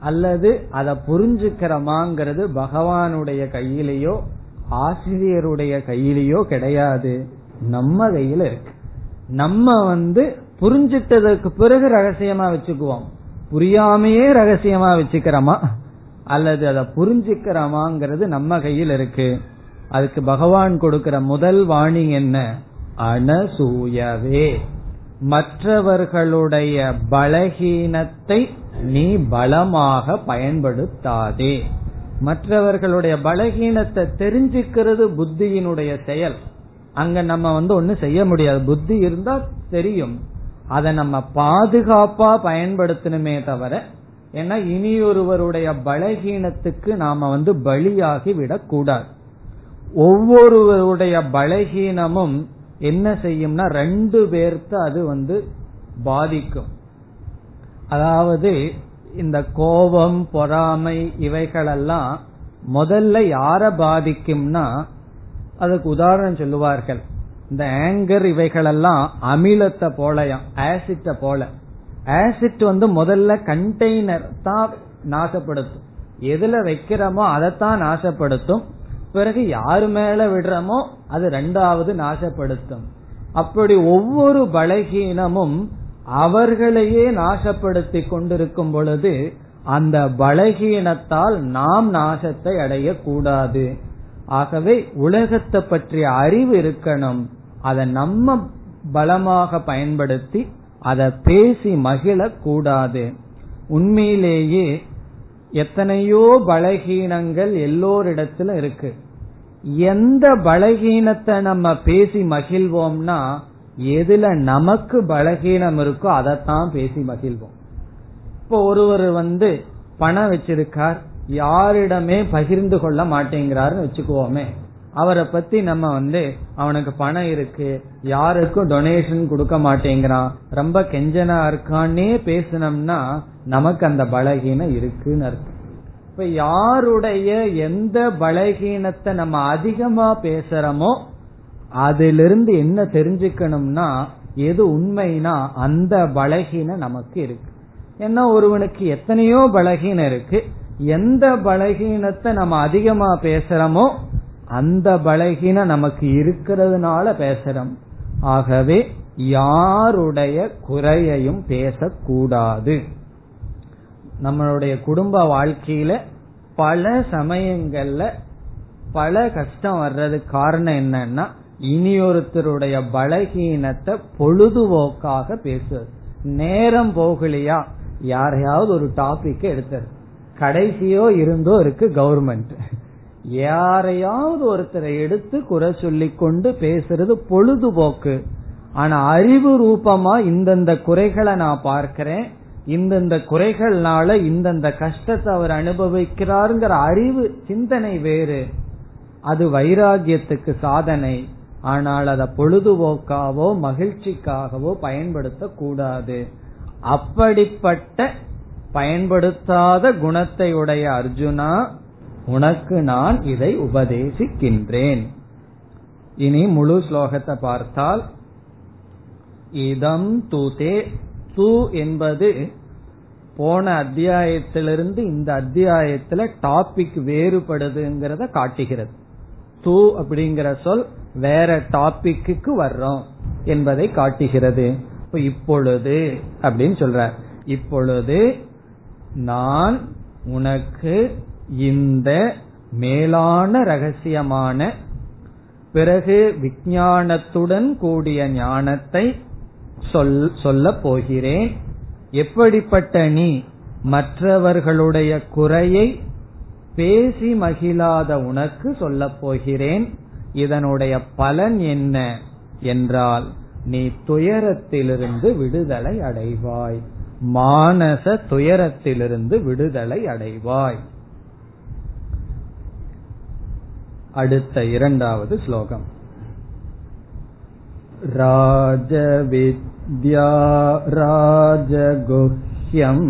அல்லது அதை புரிஞ்சுக்கிறோமாங்கிறது பகவானுடைய கையிலேயோ ஆசிரியருடைய கையிலேயோ கிடையாது. நம்ம கையில இருக்கு. நம்ம வந்து புரிஞ்சிட்டதற்கு பிறகு ரகசியமா வச்சுக்குவோம். புரியாமையே ரகசியமா வச்சுக்கிறோமா? அல்லது அதை புரிஞ்சுக்கிறோமாங்கிறது நம்ம கையில் இருக்கு. அதுக்கு பகவான் கொடுக்கிற முதல் வாணி என்ன? அனசூயவே. மற்றவர்களுடைய பலகீனத்தை நீ பலமாக பயன்படுத்தாதே. மற்றவர்களுடைய பலகீனத்தை தெரிஞ்சுக்கிறது புத்தியினுடைய செயல். அங்க நம்ம வந்து ஒண்ணு செய்ய முடியாது. புத்தி இருந்தா தெரியும். அதை நம்ம பாதுகாப்பா பயன்படுத்தணுமே தவிர ஏன்னா இனியொருவருடைய பலகீனத்துக்கு நாம வந்து பலியாகி விடக்கூடாது ஒவ்வொருவருடைய பலகீனமும் என்ன செய்யும்னா ரெண்டு பேர்த்த அது வந்து பாதிக்கும். அதாவது இந்த கோபம் பொறாமை இவைகளெல்லாம் முதல்ல யார பாதிக்கும்னா அதுக்கு உதாரணம் சொல்லுவார்கள். இந்த ஆங்கர் இவைகளெல்லாம் அமிலத்தை போலயாம் ஆசிட்ட போல. ஆசிட் வந்து முதல்ல கண்டெய்னர் தான் நாசப்படுத்தும். எதுல வைக்கிறோமோ அதைத்தான் நாசப்படுத்தும். பிறகு யாரு மேல விடுறோமோ அது ரெண்டாவது நாசப்படுத்தும். அப்படி ஒவ்வொரு பலகீனமும் அவர்களையே நாசப்படுத்தி கொண்டிருக்கும் பொழுது அந்த பலகீனத்தால் நாம் நாசத்தை அடையக்கூடாது. ஆகவே உலகத்தை பற்றிய அறிவு இருக்கணும். அதை நம்ம பலமாக பயன்படுத்தி அதை பேசி மகிழ கூடாது உண்மையிலேயே எத்தனையோ பலகீனங்கள் எல்லோரிடத்துல இருக்கு. எந்த பலகீனத்தை நம்ம பேசி மகிழ்வோம்னா எதுல நமக்கு பலகீனம் இருக்கோ அதைத்தான் பேசி மகிழ்வோம். இப்போ ஒருவர் வந்து பணம் வச்சிருக்கார் யாரிடமே பகிர்ந்து கொள்ள மாட்டேங்கிறாருன்னு வச்சுக்குவோமே. அவரை பத்தி நம்ம வந்து அவனுக்கு பணம் இருக்கு யாருக்கும் டொனேஷன் கொடுக்க மாட்டேங்கிறான் ரொம்ப கெஞ்சனா இருக்கான்னே பேசினோம்னா நமக்கு அந்த பலகீனம் இருக்குன்னு அர்த்தம். இப்ப யாருடைய எந்த பலகீனத்தை நம்ம அதிகமா பேசுறோமோ அதிலிருந்து என்ன தெரிஞ்சுக்கணும்னா எது உண்மைனா அந்த பலகீனம் நமக்கு இருக்கு. ஏன்னா ஒருவனுக்கு எத்தனையோ பலகீனம் இருக்கு. எந்த பலகீனத்தை நம்ம அதிகமா பேசுறோமோ அந்த பலகீனம் நமக்கு இருக்கிறதுனால பேசுறோம். ஆகவே யாருடைய குறையையும் பேசக்கூடாது. நம்மளுடைய குடும்ப வாழ்க்கையில பல சமயங்கள்ல பல கஷ்டம் வர்றதுக்கு காரணம் என்னன்னா இனியொருத்தருடைய பலகீனத்தை பொழுதுபோக்காக பேசுவது. நேரம் போகலையா? யாரையாவது ஒரு டாபிக் எடுத்தது கடைசியோ இருந்தோ இருக்கு கவர்மெண்ட் யாரையாவது ஒருத்தரை எடுத்து குறை சொல்லி கொண்டு பேசுறது பொழுதுபோக்கு. ஆனா அறிவு ரூபமா இந்தந்த குறைகளை நான் பார்க்கிறேன் இந்தந்த குறைகள்னால இந்தந்த கஷ்டத்தை அவர் அனுபவிக்கிறாருங்கிற அறிவு சிந்தனை வேறு. அது வைராகியத்துக்கு சாதனை. ஆனால் அதை பொழுதுபோக்காவோ மகிழ்ச்சிக்காகவோ பயன்படுத்த கூடாது அப்படிப்பட்ட பயன்படுத்தாத குணத்தை உடைய அர்ஜுனா உனக்கு நான் இதை உபதேசிக்கின்றேன். இனி முழு ஸ்லோகத்தை பார்த்தால் இதம் தூதே தூ என்பது போன அத்தியாயத்திலிருந்து இந்த அத்தியாயத்துல டாபிக் வேறுபடுதுங்கிறத காட்டுகிறது. தூ அப்படிங்கிற சொல் வேற டாபிக்கு வர்றோம் என்பதை காட்டுகிறது. இப்பொழுது அப்படின்னு சொல்ற இப்பொழுது நான் உனக்கு இந்த மேலான ரகசியமான பிறகு விஞ்ஞானத்துடன் கூடிய ஞானத்தை சொல் சொல்லப் போகிறேன். எப்படிப்பட்ட நீ மற்றவர்களுடைய குறையை பேசி மகிழாத உனக்கு சொல்லப் போகிறேன். இதனுடைய பலன் என்ன என்றால் நீ துயரத்திலிருந்து விடுதலை அடைவாய். மானச துயரத்திலிருந்து விடுதலை அடைவாய். அடுத்த இரண்டாவது ஸ்லோகம் ராஜவித்யா ராஜகுஹ்யம்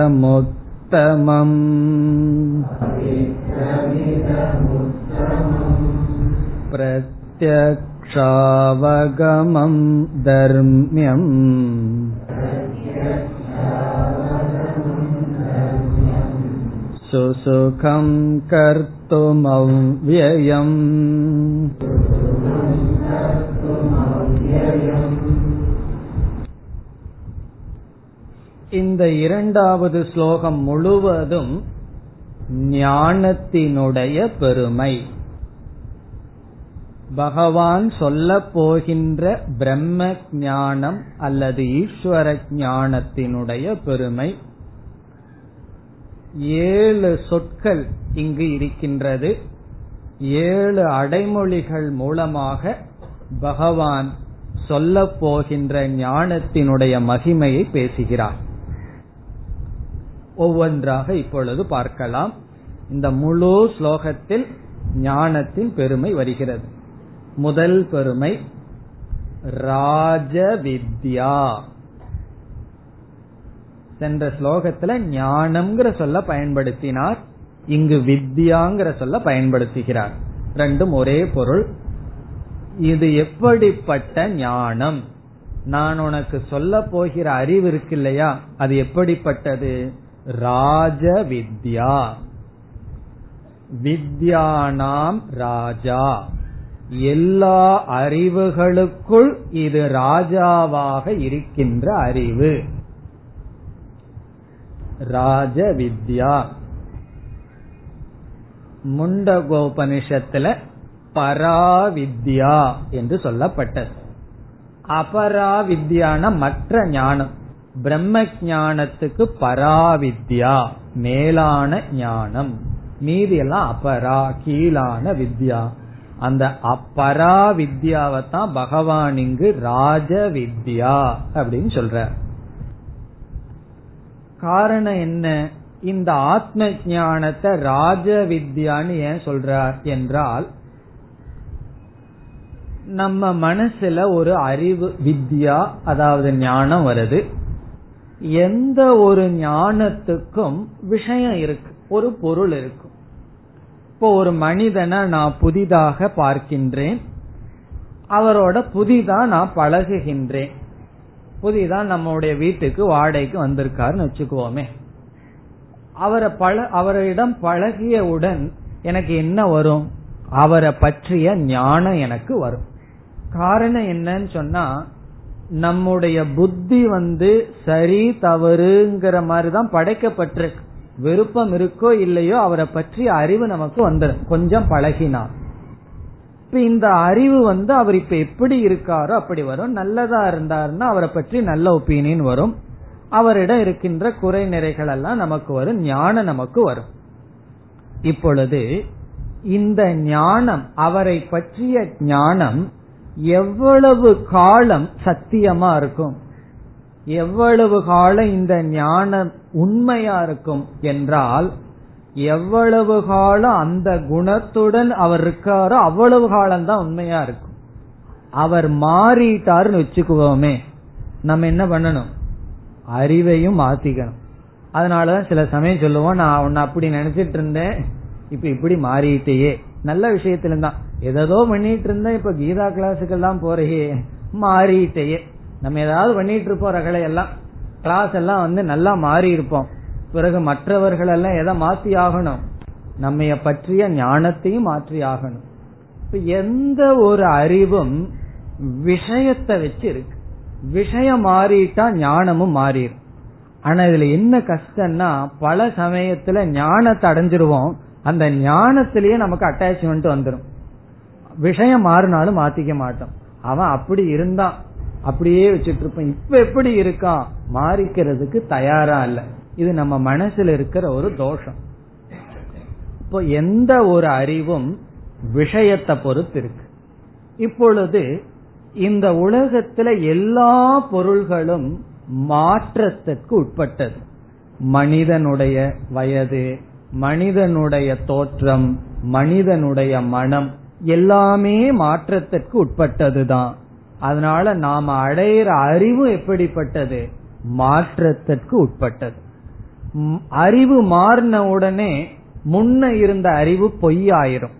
पवित्रमिदमुत्तमम् प्रत्यक्षावगमम् धर्म्यम् सुसुखं कर्तुमव्ययम् இந்த இரண்டாவது ஸ்லோகம் முழுவதும் ஞானத்தினுடைய பெருமை பகவான் சொல்ல போகின்ற பிரம்ம ஞானம் அல்லது ஈஸ்வர ஞானத்தினுடைய பெருமை ஏழு சொற்கள் இங்கு இருக்கின்றது. ஏழு அடைமொழிகள் மூலமாக பகவான் சொல்லப் போகின்ற ஞானத்தினுடைய மகிமையை பேசுகிறார். ஒவ்வொன்றாக இப்பொழுது பார்க்கலாம். இந்த முழு ஸ்லோகத்தில் ஞானத்தின் பெருமை வருகிறது. முதல் பெருமை ராஜ வித்யா. சென்ற ஸ்லோகத்துல ஞானம்ங்கிற சொல்ல பயன்படுத்தினார். இங்கு வித்யாங்கிற சொல்ல பயன்படுத்துகிறார். ரெண்டும் ஒரே பொருள். இது எப்படிப்பட்ட ஞானம்? நான் உனக்கு சொல்ல போகிற அறிவு இருக்கு இல்லையா அது எப்படிப்பட்டது? ராஜ வித்யா வித்யானாம் ராஜா. எல்லா அறிவுகளுக்குள் இது ராஜாவாக இருக்கின்ற அறிவு. ராஜ வித்யா முண்டகோபனிஷத்துல பராவித்யா என்று சொல்லப்பட்டது. அபராவித்யான மற்ற ஞானம். பிரம்ம ஞானத்துக்கு பராவித்யா மேலான ஞானம். மீதி எல்லாம் அபரா கீழான வித்யா. அந்த அப்பரா வித்யாவை தான் பகவான் இங்கு ராஜ வித்யா அப்படின்னு சொல்ற காரணம் என்ன? இந்த ஆத்ம ஞானத்தை ராஜ வித்யான்னு ஏன் சொல்றார் என்றால் நம்ம மனசுல ஒரு அறிவு வித்யா அதாவது ஞானம் வருது. எந்த ஒரு ஞானத்துக்கும் விஷயம் இருக்கு ஒரு பொருள் இருக்கும் இப்போ ஒரு மனிதனை நான் புதிதாக பார்க்கின்றேன். அவரோட புதிதா நான் பழகுகின்றேன். புதிதா நம்முடைய வீட்டுக்கு வாடகைக்கு வந்திருக்காருன்னு வச்சுக்குவோமே. அவரை பழ அவரிடம் பழகியவுடன் எனக்கு என்ன வரும்? அவரை பற்றிய ஞானம் எனக்கு வரும். காரணம் என்னன்னு சொன்னா நம்முடைய புத்தி வந்து சரி தவறுங்கிற மாதிரி தான் படைக்கப்பட்டிருக்கு. விருப்பம் இருக்கோ இல்லையோ அவரை பற்றி அறிவு நமக்கு வந்துடும் கொஞ்சம் பழகினான் இப்ப இந்த அறிவு வந்து அவர் இப்ப எப்படி இருக்காரோ அப்படி வரும். நல்லதா இருந்தாருன்னா அவரை பற்றி நல்ல ஒப்பீனியன் வரும். அவரிடம் இருக்கின்ற குறை நிறைகள் எல்லாம் நமக்கு வரும். ஞானம் நமக்கு வரும். இப்பொழுது இந்த ஞானம் அவரை பற்றிய ஞானம் எவ்வளவு காலம் சத்தியமா இருக்கும்? எவ்வளவு காலம் இந்த ஞானம் உண்மையா இருக்கும்? என்றால் எவ்வளவு காலம் அந்த குணத்துடன் அவர் இருக்காரோ அவ்வளவு காலம் தான் உண்மையா இருக்கும். அவர் மாறிட்டாருன்னு வச்சுக்குவோமே நம்ம என்ன பண்ணணும்? அறிவையும் மாத்திக்கணும். அதனாலதான் சில சமயம் சொல்லுவோம் நான் உன்னை அப்படி நினைச்சிட்டு இருந்தேன் இப்ப இப்படி மாறிட்டேயே. நல்ல விஷயத்துல தான் ஏதோ பண்ணிட்டு இருந்தேன் இப்ப கீதா கிளாஸுக்கு எல்லாம் போறையே. மாறிட்டேயே. நம்ம ஏதாவது பண்ணிட்டு இருப்போம் ரகளை எல்லாம் கிளாஸ் எல்லாம் வந்து நல்லா மாறி இருப்போம் பிறகு மற்றவர்கள் எல்லாம் எதை மாத்தி ஆகணும்? நம்ம பற்றிய ஞானத்தையும் மாற்றி ஆகணும். இப்ப எந்த ஒரு அறிவும் விஷயத்தை வச்சு இருக்கு. விஷயம் மாறிட்டா ஞானமும் மாறிடும். ஆனா இதுல என்ன கஷ்டம்னா பல சமயத்துல ஞானத்தை அடைஞ்சிருவோம். அந்த ஞானத்திலேயே நமக்கு அட்டாச்மெண்ட் வந்துடும் விஷயம் மாறினாலும் மாத்திக்க மாட்டோம். அவன் அப்படி இருந்தான். அப்படியே வச்சுட்டு இருப்பான். இப்ப எப்படி இருக்கான்? மாறிக்கிறதுக்கு தயாரா இல்ல. இது நம்ம மனசுல இருக்கிற ஒரு தோஷம். இப்போ எந்த ஒரு அறிவும் விஷயத்தை பொறுத்து இருக்கு. இப்பொழுது இந்த உலகத்துல எல்லா பொருள்களும் மாற்றத்திற்கு உட்பட்டது. மனிதனுடைய வயது மனிதனுடைய தோற்றம் மனிதனுடைய மனம் எல்லாமே மாற்றத்திற்கு உட்பட்டதுதான். அதனால நாம அடையிற அறிவு எப்படிப்பட்டது? மாற்றத்திற்கு உட்பட்டது. அறிவு மாறின உடனே முன்ன இருந்த அறிவு பொய்யாயிரும்.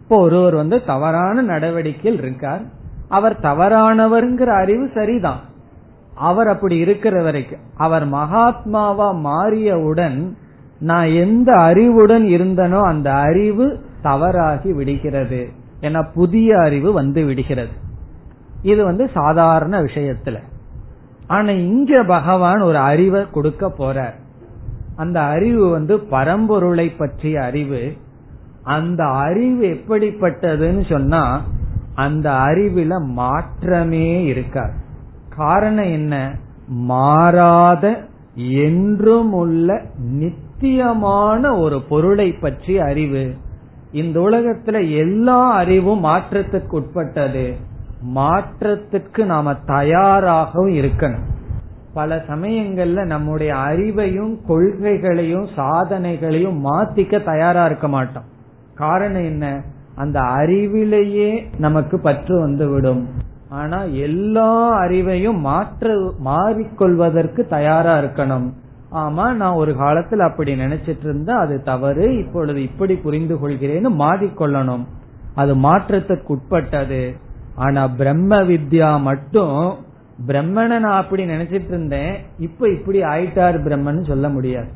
இப்போ ஒருவர் வந்து தவறான நடவடிக்கையில் இருக்கார். அவர் தவறானவர்ங்கிற அறிவு சரிதான். அவர் அப்படி இருக்கிற வரைக்கும். அவர் மகாத்மாவா மாறியவுடன் நான் எந்த அறிவுடன் இருந்தனோ அந்த அறிவு தவறாகி விடுகிறது. என புதிய அறிவு வந்து விடுகிறது. இது வந்து சாதாரண விஷயத்துல. ஆனா இங்க பகவான் ஒரு அறிவை கொடுக்க போறார். அந்த அறிவு வந்து பரம்பொருளை பற்றிய அறிவு. அந்த அறிவு எப்படிப்பட்டதுன்னு சொன்னா அந்த அறிவுல மாற்றமே இருக்காது. காரணம் என்ன? மாறாத என்றும் உள்ள நித்தியமான ஒரு பொருளை பற்றி அறிவு. இந்த உலகத்துல எல்லா அறிவும் மாற்றத்துக்கு உட்பட்டது. மாற்றத்துக்கு நாம தயாராகவும் இருக்கணும். பல சமயங்கள்ல நம்முடைய அறிவையும் கொள்கைகளையும் சாதனைகளையும் மாத்திக்க தயாரா இருக்க மாட்டோம். காரணம் என்ன? அந்த அறிவிலேயே நமக்கு பற்று வந்து விடும் ஆனா எல்லா அறிவையும் மாற்ற மாறிக்கொள்வதற்கு தயாரா இருக்கணும். ஆமா நான் ஒரு காலத்துல அப்படி நினைச்சிட்டு இருந்தா அது தவறு. இப்பொழுது இப்படி புரிந்து கொள்கிறேன்னு மாறிக்கொள்ளணும். அது மாற்றத்துக்கு உட்பட்டது. ஆனா பிரம்ம வித்யா மட்டும் பிரம்மனை நான் அப்படி நினைச்சிட்டு இருந்தேன் இப்ப இப்படி ஆயிட்டார் பிரம்மன் சொல்ல முடியாது.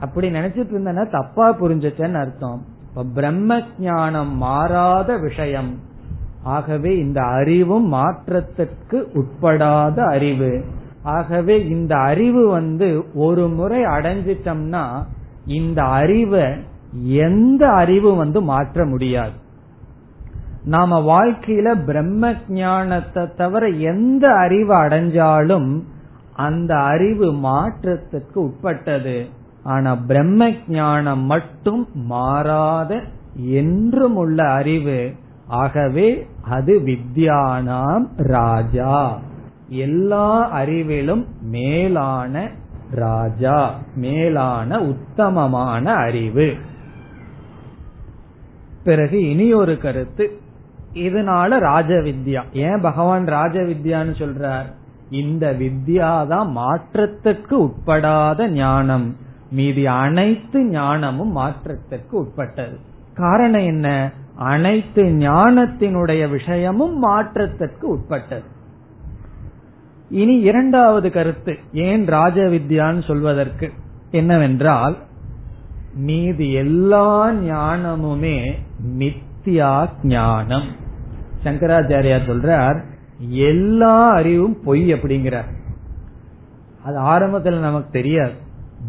அப்படி நினைச்சிட்டு இருந்தேன்னா தப்பா புரிஞ்சிச்சேன்னு அர்த்தம். இப்ப பிரம்ம ஞானம் மாறாத விஷயம். ஆகவே இந்த அறிவும் மாற்றத்திற்கு உட்படாத அறிவு. ஆகவே இந்த அறிவு வந்து ஒரு முறை அடைஞ்சிட்டோம்னா இந்த அறிவை எந்த அறிவு வந்து மாற்ற முடியாது. நாம வாழ்க்கையில பிரம்ம ஞானத்தை தவிர எந்த அறிவு அடைஞ்சாலும் அந்த அறிவு மாற்றத்துக்கு உட்பட்டது. ஆனா பிரம்ம ஞானம் மட்டும் மாறாத என்றும் உள்ள அறிவு. ஆகவே அது வித்யானாம் ராஜா. எல்லா அறிவிலும் மேலான ராஜா மேலான உத்தமமான அறிவு. பிறகு இனி ஒரு கருத்து. இதனால ராஜ வித்யா ஏன் பகவான் ராஜ வித்யான்னு சொல்றார்? இந்த வித்யா தான் மாற்றத்துக்கு உட்படாத ஞானம். மீதி அனைத்து ஞானமும் மாற்றத்திற்கு உட்பட்டது. காரணம் என்ன? அனைத்து ஞானத்தினுடைய விஷயமும் மாற்றத்திற்கு உட்பட்டது. இனி இரண்டாவது கருத்து ஏன் ராஜ வித்யான்னு சொல்வதற்கு? என்னவென்றால் மீதி எல்லா ஞானமுமே மித்தியா ஞானம். சங்கராச்சாரியார் சொல்றார் எல்லா அறிவும் பொய் அப்படிங்கிறார். அது ஆரம்பத்தில் நமக்கு தெரியாது.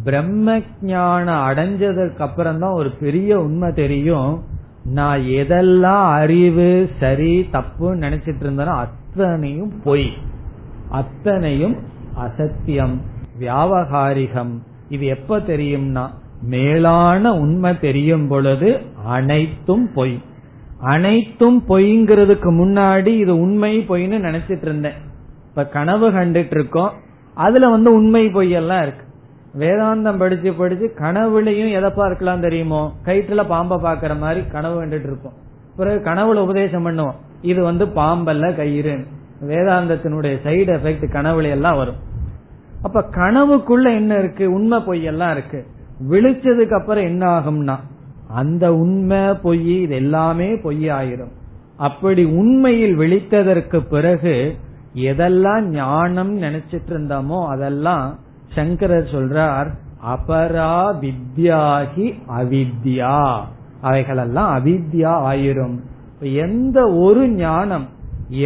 பிரம்ம ஞானம் அடைஞ்சதுக்கு அப்புறம் தான் ஒரு பெரிய உண்மை தெரியும். நான் எதெல்லாம் அறிவு சரி தப்புன்னு நினைச்சிட்டு இருந்தேனோ அத்தனையும் பொய். அத்தனையும் அசத்தியம் வியாபகாரிகம். இது எப்ப தெரியும்னா மேலான உண்மை தெரியும் பொழுது அனைத்தும் பொய். அனைத்தும் பொய்ங்கிறதுக்கு முன்னாடி இது உண்மை பொய்ன்னு நினைச்சிட்டு இருந்தேன். இப்ப கனவு கண்டுட்டு இருக்கோம் அதுல வந்து உண்மை பொய் எல்லாம் இருக்கு. வேதாந்தம் படிச்சு படிச்சு கனவுலையும் எதை பார்க்கலாம் தெரியுமோ? கயிற்றுல பாம்பை பாக்குற மாதிரி கனவு கண்டுட்டு இருப்போம் பிறகு கனவுல உபதேசம் பண்ணுவோம். இது வந்து பாம்பல்ல கயிறு வேதாந்தத்தினுடைய சைடு எஃபெக்ட் கனவுல எல்லாம் வரும். அப்ப கனவுக்குள்ள என்ன இருக்கு? உண்மை பொய்யெல்லாம் இருக்கு. விழிச்சதுக்கு அப்புறம் என்ன ஆகும்னா அந்த உண்மை பொய் இது எல்லாமே பொய் ஆயிரும். அப்படி உண்மையில் விழித்ததற்கு பிறகு எதெல்லாம் ஞானம் நினைச்சிட்டு இருந்தோமோ அதெல்லாம் சங்கரர் சொல்றார் அபரா வித்யாகி அவித்யா. அவைகளெல்லாம் அவித்யா ஆயிரும். எந்த ஒரு ஞானம்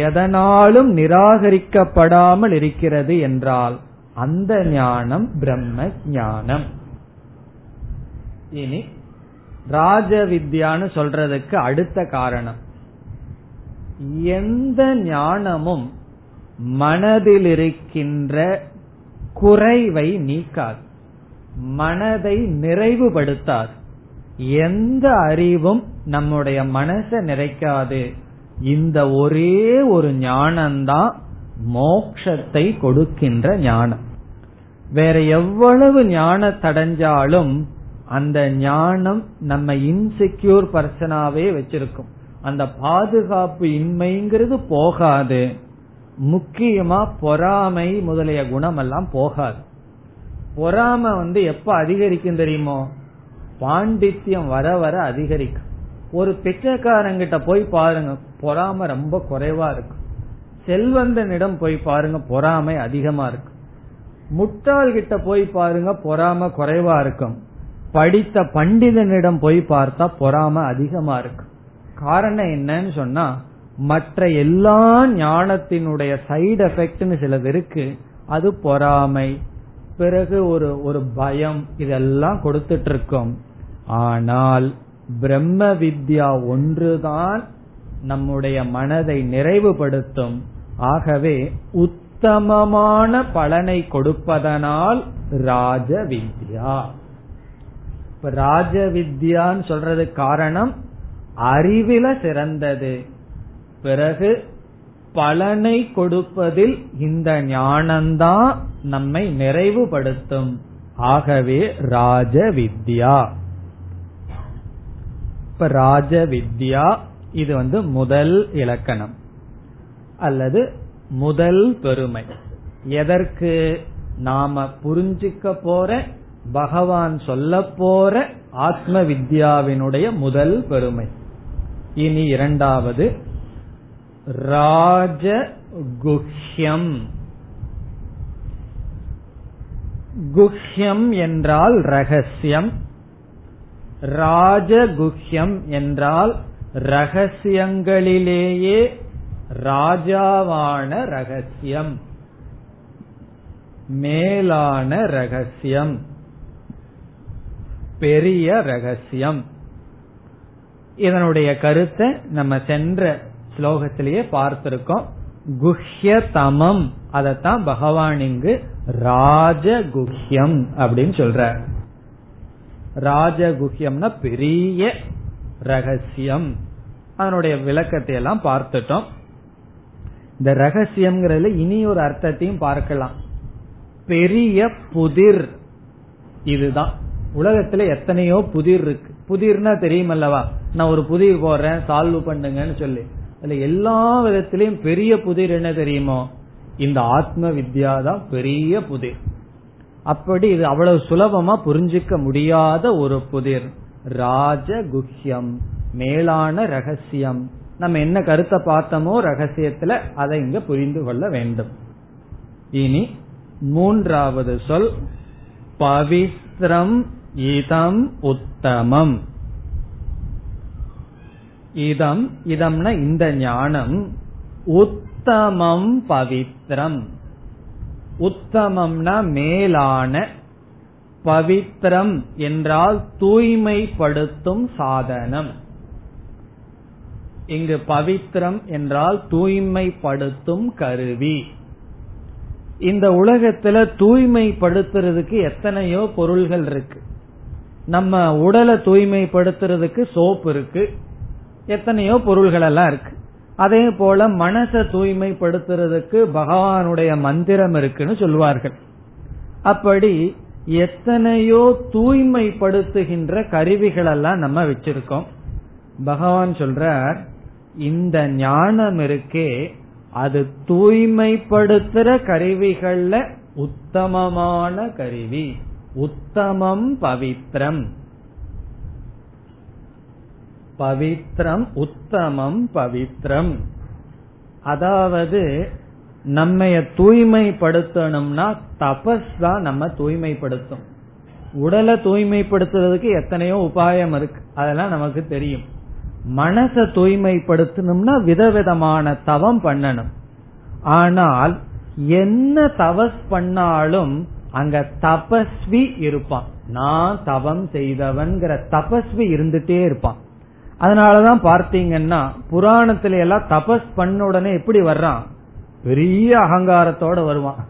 எதனாலும் நிராகரிக்கப்படாமல் இருக்கிறது என்றால் அந்த ஞானம் பிரம்ம ஞானம். இனி ராஜ வித்யான்னு சொல்றதுக்கு அடுத்த காரணம். எந்த ஞானமும் மனதில் இருக்கின்ற குறைவை நீக்காது. மனதை நிறைவுபடுத்தாது. எந்த அறிவும் நம்முடைய மனசை நிறைக்காது. இந்த ஒரே ஒரு ஞானம்தான் மோக்ஷத்தை கொடுக்கின்ற ஞானம். வேற எவ்வளவு ஞானத்தடைஞ்சாலும் அந்த ஞானம் நம்ம இன்செக்யூர் பர்சனாவே வச்சிருக்கும். அந்த பாதுகாப்பு இன்மைங்கிறது போகாது. முக்கியமா பொறாமை முதலிய குணம் எல்லாம் போகாது. பொறாமை வந்து எப்ப அதிகரிக்கும் தெரியுமோ? பாண்டித்யம் வர வர அதிகரிக்கும். ஒரு பிச்சைக்காரங்கிட்ட போய் பாருங்க பொறாமை ரொம்ப குறைவா இருக்கும் செல்வந்தனிடம் போய் பாருங்க பொறாமை அதிகமா இருக்கும் முட்டாள் கிட்ட போய் பாருங்க பொறாமை குறைவா இருக்கும். படித்த பண்டிதனிடம் போய் பார்த்தா பொறாம அதிகமா இருக்கு. காரணம் என்னன்னு சொன்னா மற்ற எல்லா ஞானத்தினுடைய சைடு எஃபெக்ட்னு சிலது இருக்கு. அது பொறாமை. பிறகு ஒரு ஒரு பயம். இதெல்லாம் கொடுத்துட்டு இருக்கோம் ஆனால் பிரம்ம வித்யா ஒன்றுதான் நம்முடைய மனதை நிறைவுபடுத்தும். ஆகவே உத்தமமான பலனை கொடுப்பதனால் ராஜ வித்யா. இப்ப ராஜ வித்யான்னு சொல்றது காரணம் அறிவில சிறந்தது. பிறகு பலனை கொடுப்பதில் இந்த ஞானம்தான் நம்மை நிறைவுபடுத்தும். ஆகவே ராஜ வித்யா இப்ப ராஜ வித்யா இது வந்து முதல் இலக்கணம். அல்லது முதல் பெருமை. எதற்கு நாம புரிஞ்சிக்க போற பகவான் சொல்ல போற ஆத்ம வித்யாவினுடைய முதல் பெருமை. இனி இரண்டாவது ராஜ குஹ்யம் குஹ்யம் என்றால் ரகசியம். ராஜகுஹ்யம் என்றால் ரகசியங்களிலேயே ராஜாவான ரகசியம். மேலான ரகசியம். பெரிய ரகசியம். இதனுடைய கருத்தை நம்ம சென்ற ஸ்லோகத்திலேயே பார்த்திருக்கோம். குஹ்ய தமம் அதத்தான் பகவான் இங்கு ராஜகுஹ்யம் அப்படின்னு சொல்ற ராஜகுஹ்யம்னா பெரிய ரகசியம். அதனுடைய விளக்கத்தை எல்லாம் பார்த்துட்டோம். இந்த ரகசியம்ங்கிறதுல இனி ஒரு அர்த்தத்தையும் பார்க்கலாம். பெரிய புதிர் இதுதான். உலகத்துல எத்தனையோ புதிர் இருக்கு. புதிர்னா தெரியுமல்லவா? நான் ஒரு புதிர் போடுறேன் சால்வ் பண்ணுங்கன்னு சொல்லி. அதுல எல்லா விதத்திலையும் பெரிய புதிர் என்ன தெரியுமோ? இந்த ஆத்ம வித்யா தான் பெரிய புதிர். அப்படி இது அவ்வளவு சுலபமா புரிஞ்சிக்க முடியாத ஒரு புதிர். ராஜகுஹ்யம் மேலான ரகசியம். நம்ம என்ன கருத்தை பார்த்தோமோ ரகசியத்துல அதை இங்க புரிந்து கொள்ள வேண்டும். இனி மூன்றாவது சொல் பவித்ரம் இதம் உத்தமம். இதம் இதம்னா இந்த ஞானம். உத்தமம் பவித்ரம். உத்தமம்னா மேலான பவித்ரம் என்றால் தூய்மைப்படுத்தும் சாதனம். இங்கு பவித்ரம் என்றால் தூய்மைப்படுத்தும் கருவி. இந்த உலகத்துல தூய்மைப்படுத்துறதுக்கு எத்தனையோ பொருள்கள் இருக்கு. நம்ம உடலை தூய்மைப்படுத்துறதுக்கு சோப்பு இருக்கு. எத்தனையோ பொருள்கள் எல்லாம் இருக்கு. அதே போல மனசை தூய்மைப்படுத்துறதுக்கு பகவானுடைய மந்திரம் இருக்குன்னு சொல்வார்கள். அப்படி எத்தனையோ தூய்மைப்படுத்துகின்ற கருவிகள் எல்லாம் நம்ம வச்சிருக்கோம். பகவான் சொல்றார் இந்த ஞானம் இருக்கே அது தூய்மைப்படுத்துற கருவிகள்ல உத்தமமான கருவி. உத்தமம் பவித்ரம். பவித்ரம் உத்தமம் பவித்ரம். அதாவது நம்ம தூய்மைப்படுத்தணும்னா தபஸ் தான் நம்ம தூய்மைப்படுத்தும். உடலை தூய்மைப்படுத்துறதுக்கு எத்தனையோ உபாயம் இருக்கு. அதெல்லாம் நமக்கு தெரியும். மனசை தூய்மைப்படுத்தணும்னா விதவிதமான தவம் பண்ணணும். ஆனால் என்ன தவஸ் பண்ணாலும் அங்க தபஸ்வி இருப்பான். நான் தவம் செய்தவன்கிற தபஸ்வி இருந்துட்டே இருப்பான். அதனாலதான் பார்த்தீங்கன்னா புராணத்துல எல்லாம் தபஸ் பண்ண உடனே எப்படி வர்றான்? பெரிய அகங்காரத்தோட வருவான்.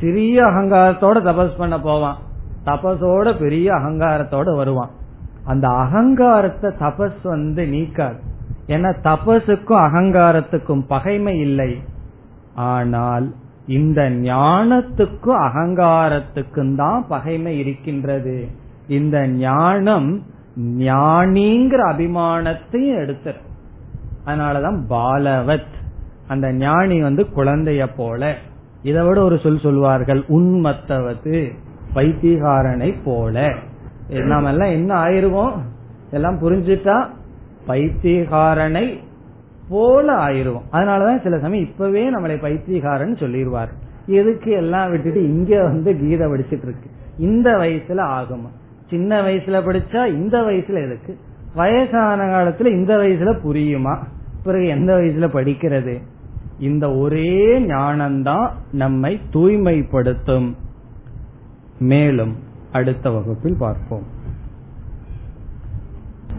சிறிய அகங்காரத்தோட தபஸ் பண்ண போவான். தபஸோட பெரிய அகங்காரத்தோட வருவான். அந்த அகங்காரத்தை தபஸ் வந்து நீக்காது. ஏன்னா தபஸுக்கும் அகங்காரத்துக்கும் பகைமை இல்லை. ஆனால் இந்த ஞானத்துக்கும் அகங்காரத்துக்கும் தான் பகைமை இருக்கின்றது. இந்த ஞானம் ஞானிங்கிற அபிமானத்தையும் எடுத்துரு அதனாலதான் பாலவத். அந்த ஞானி வந்து குழந்தைய போல. இதை விட ஒரு சொல் சொல்வார்கள் உண்மத்தவது பைத்தியகாரனை போல. நாம எல்லாம் என்ன ஆயிருவோம்? எல்லாம் புரிஞ்சுட்டா பைத்தியகாரனை போல ஆயிருவோம் அதனாலதான் சில சமயம் இப்பவே நம்மளை பைத்தியகாரன் சொல்லிடுவார். எதுக்கு எல்லாம் விட்டுட்டு இங்க வந்து கீதை படிச்சுட்டு இருக்கு? இந்த வயசுல ஆகுமா சின்ன வயசுல படிச்சா இந்த வயசுல எதுக்கு? வயசான காலத்துல இந்த வயசுல புரியுமா? பிறகு எந்த வயசுல படிக்கிறது? இந்த ஒரே ஞானம்தான் நம்மை தூய்மைப்படுத்தும். மேலும் அடுத்த வகுப்பில் பார்ப்போம்.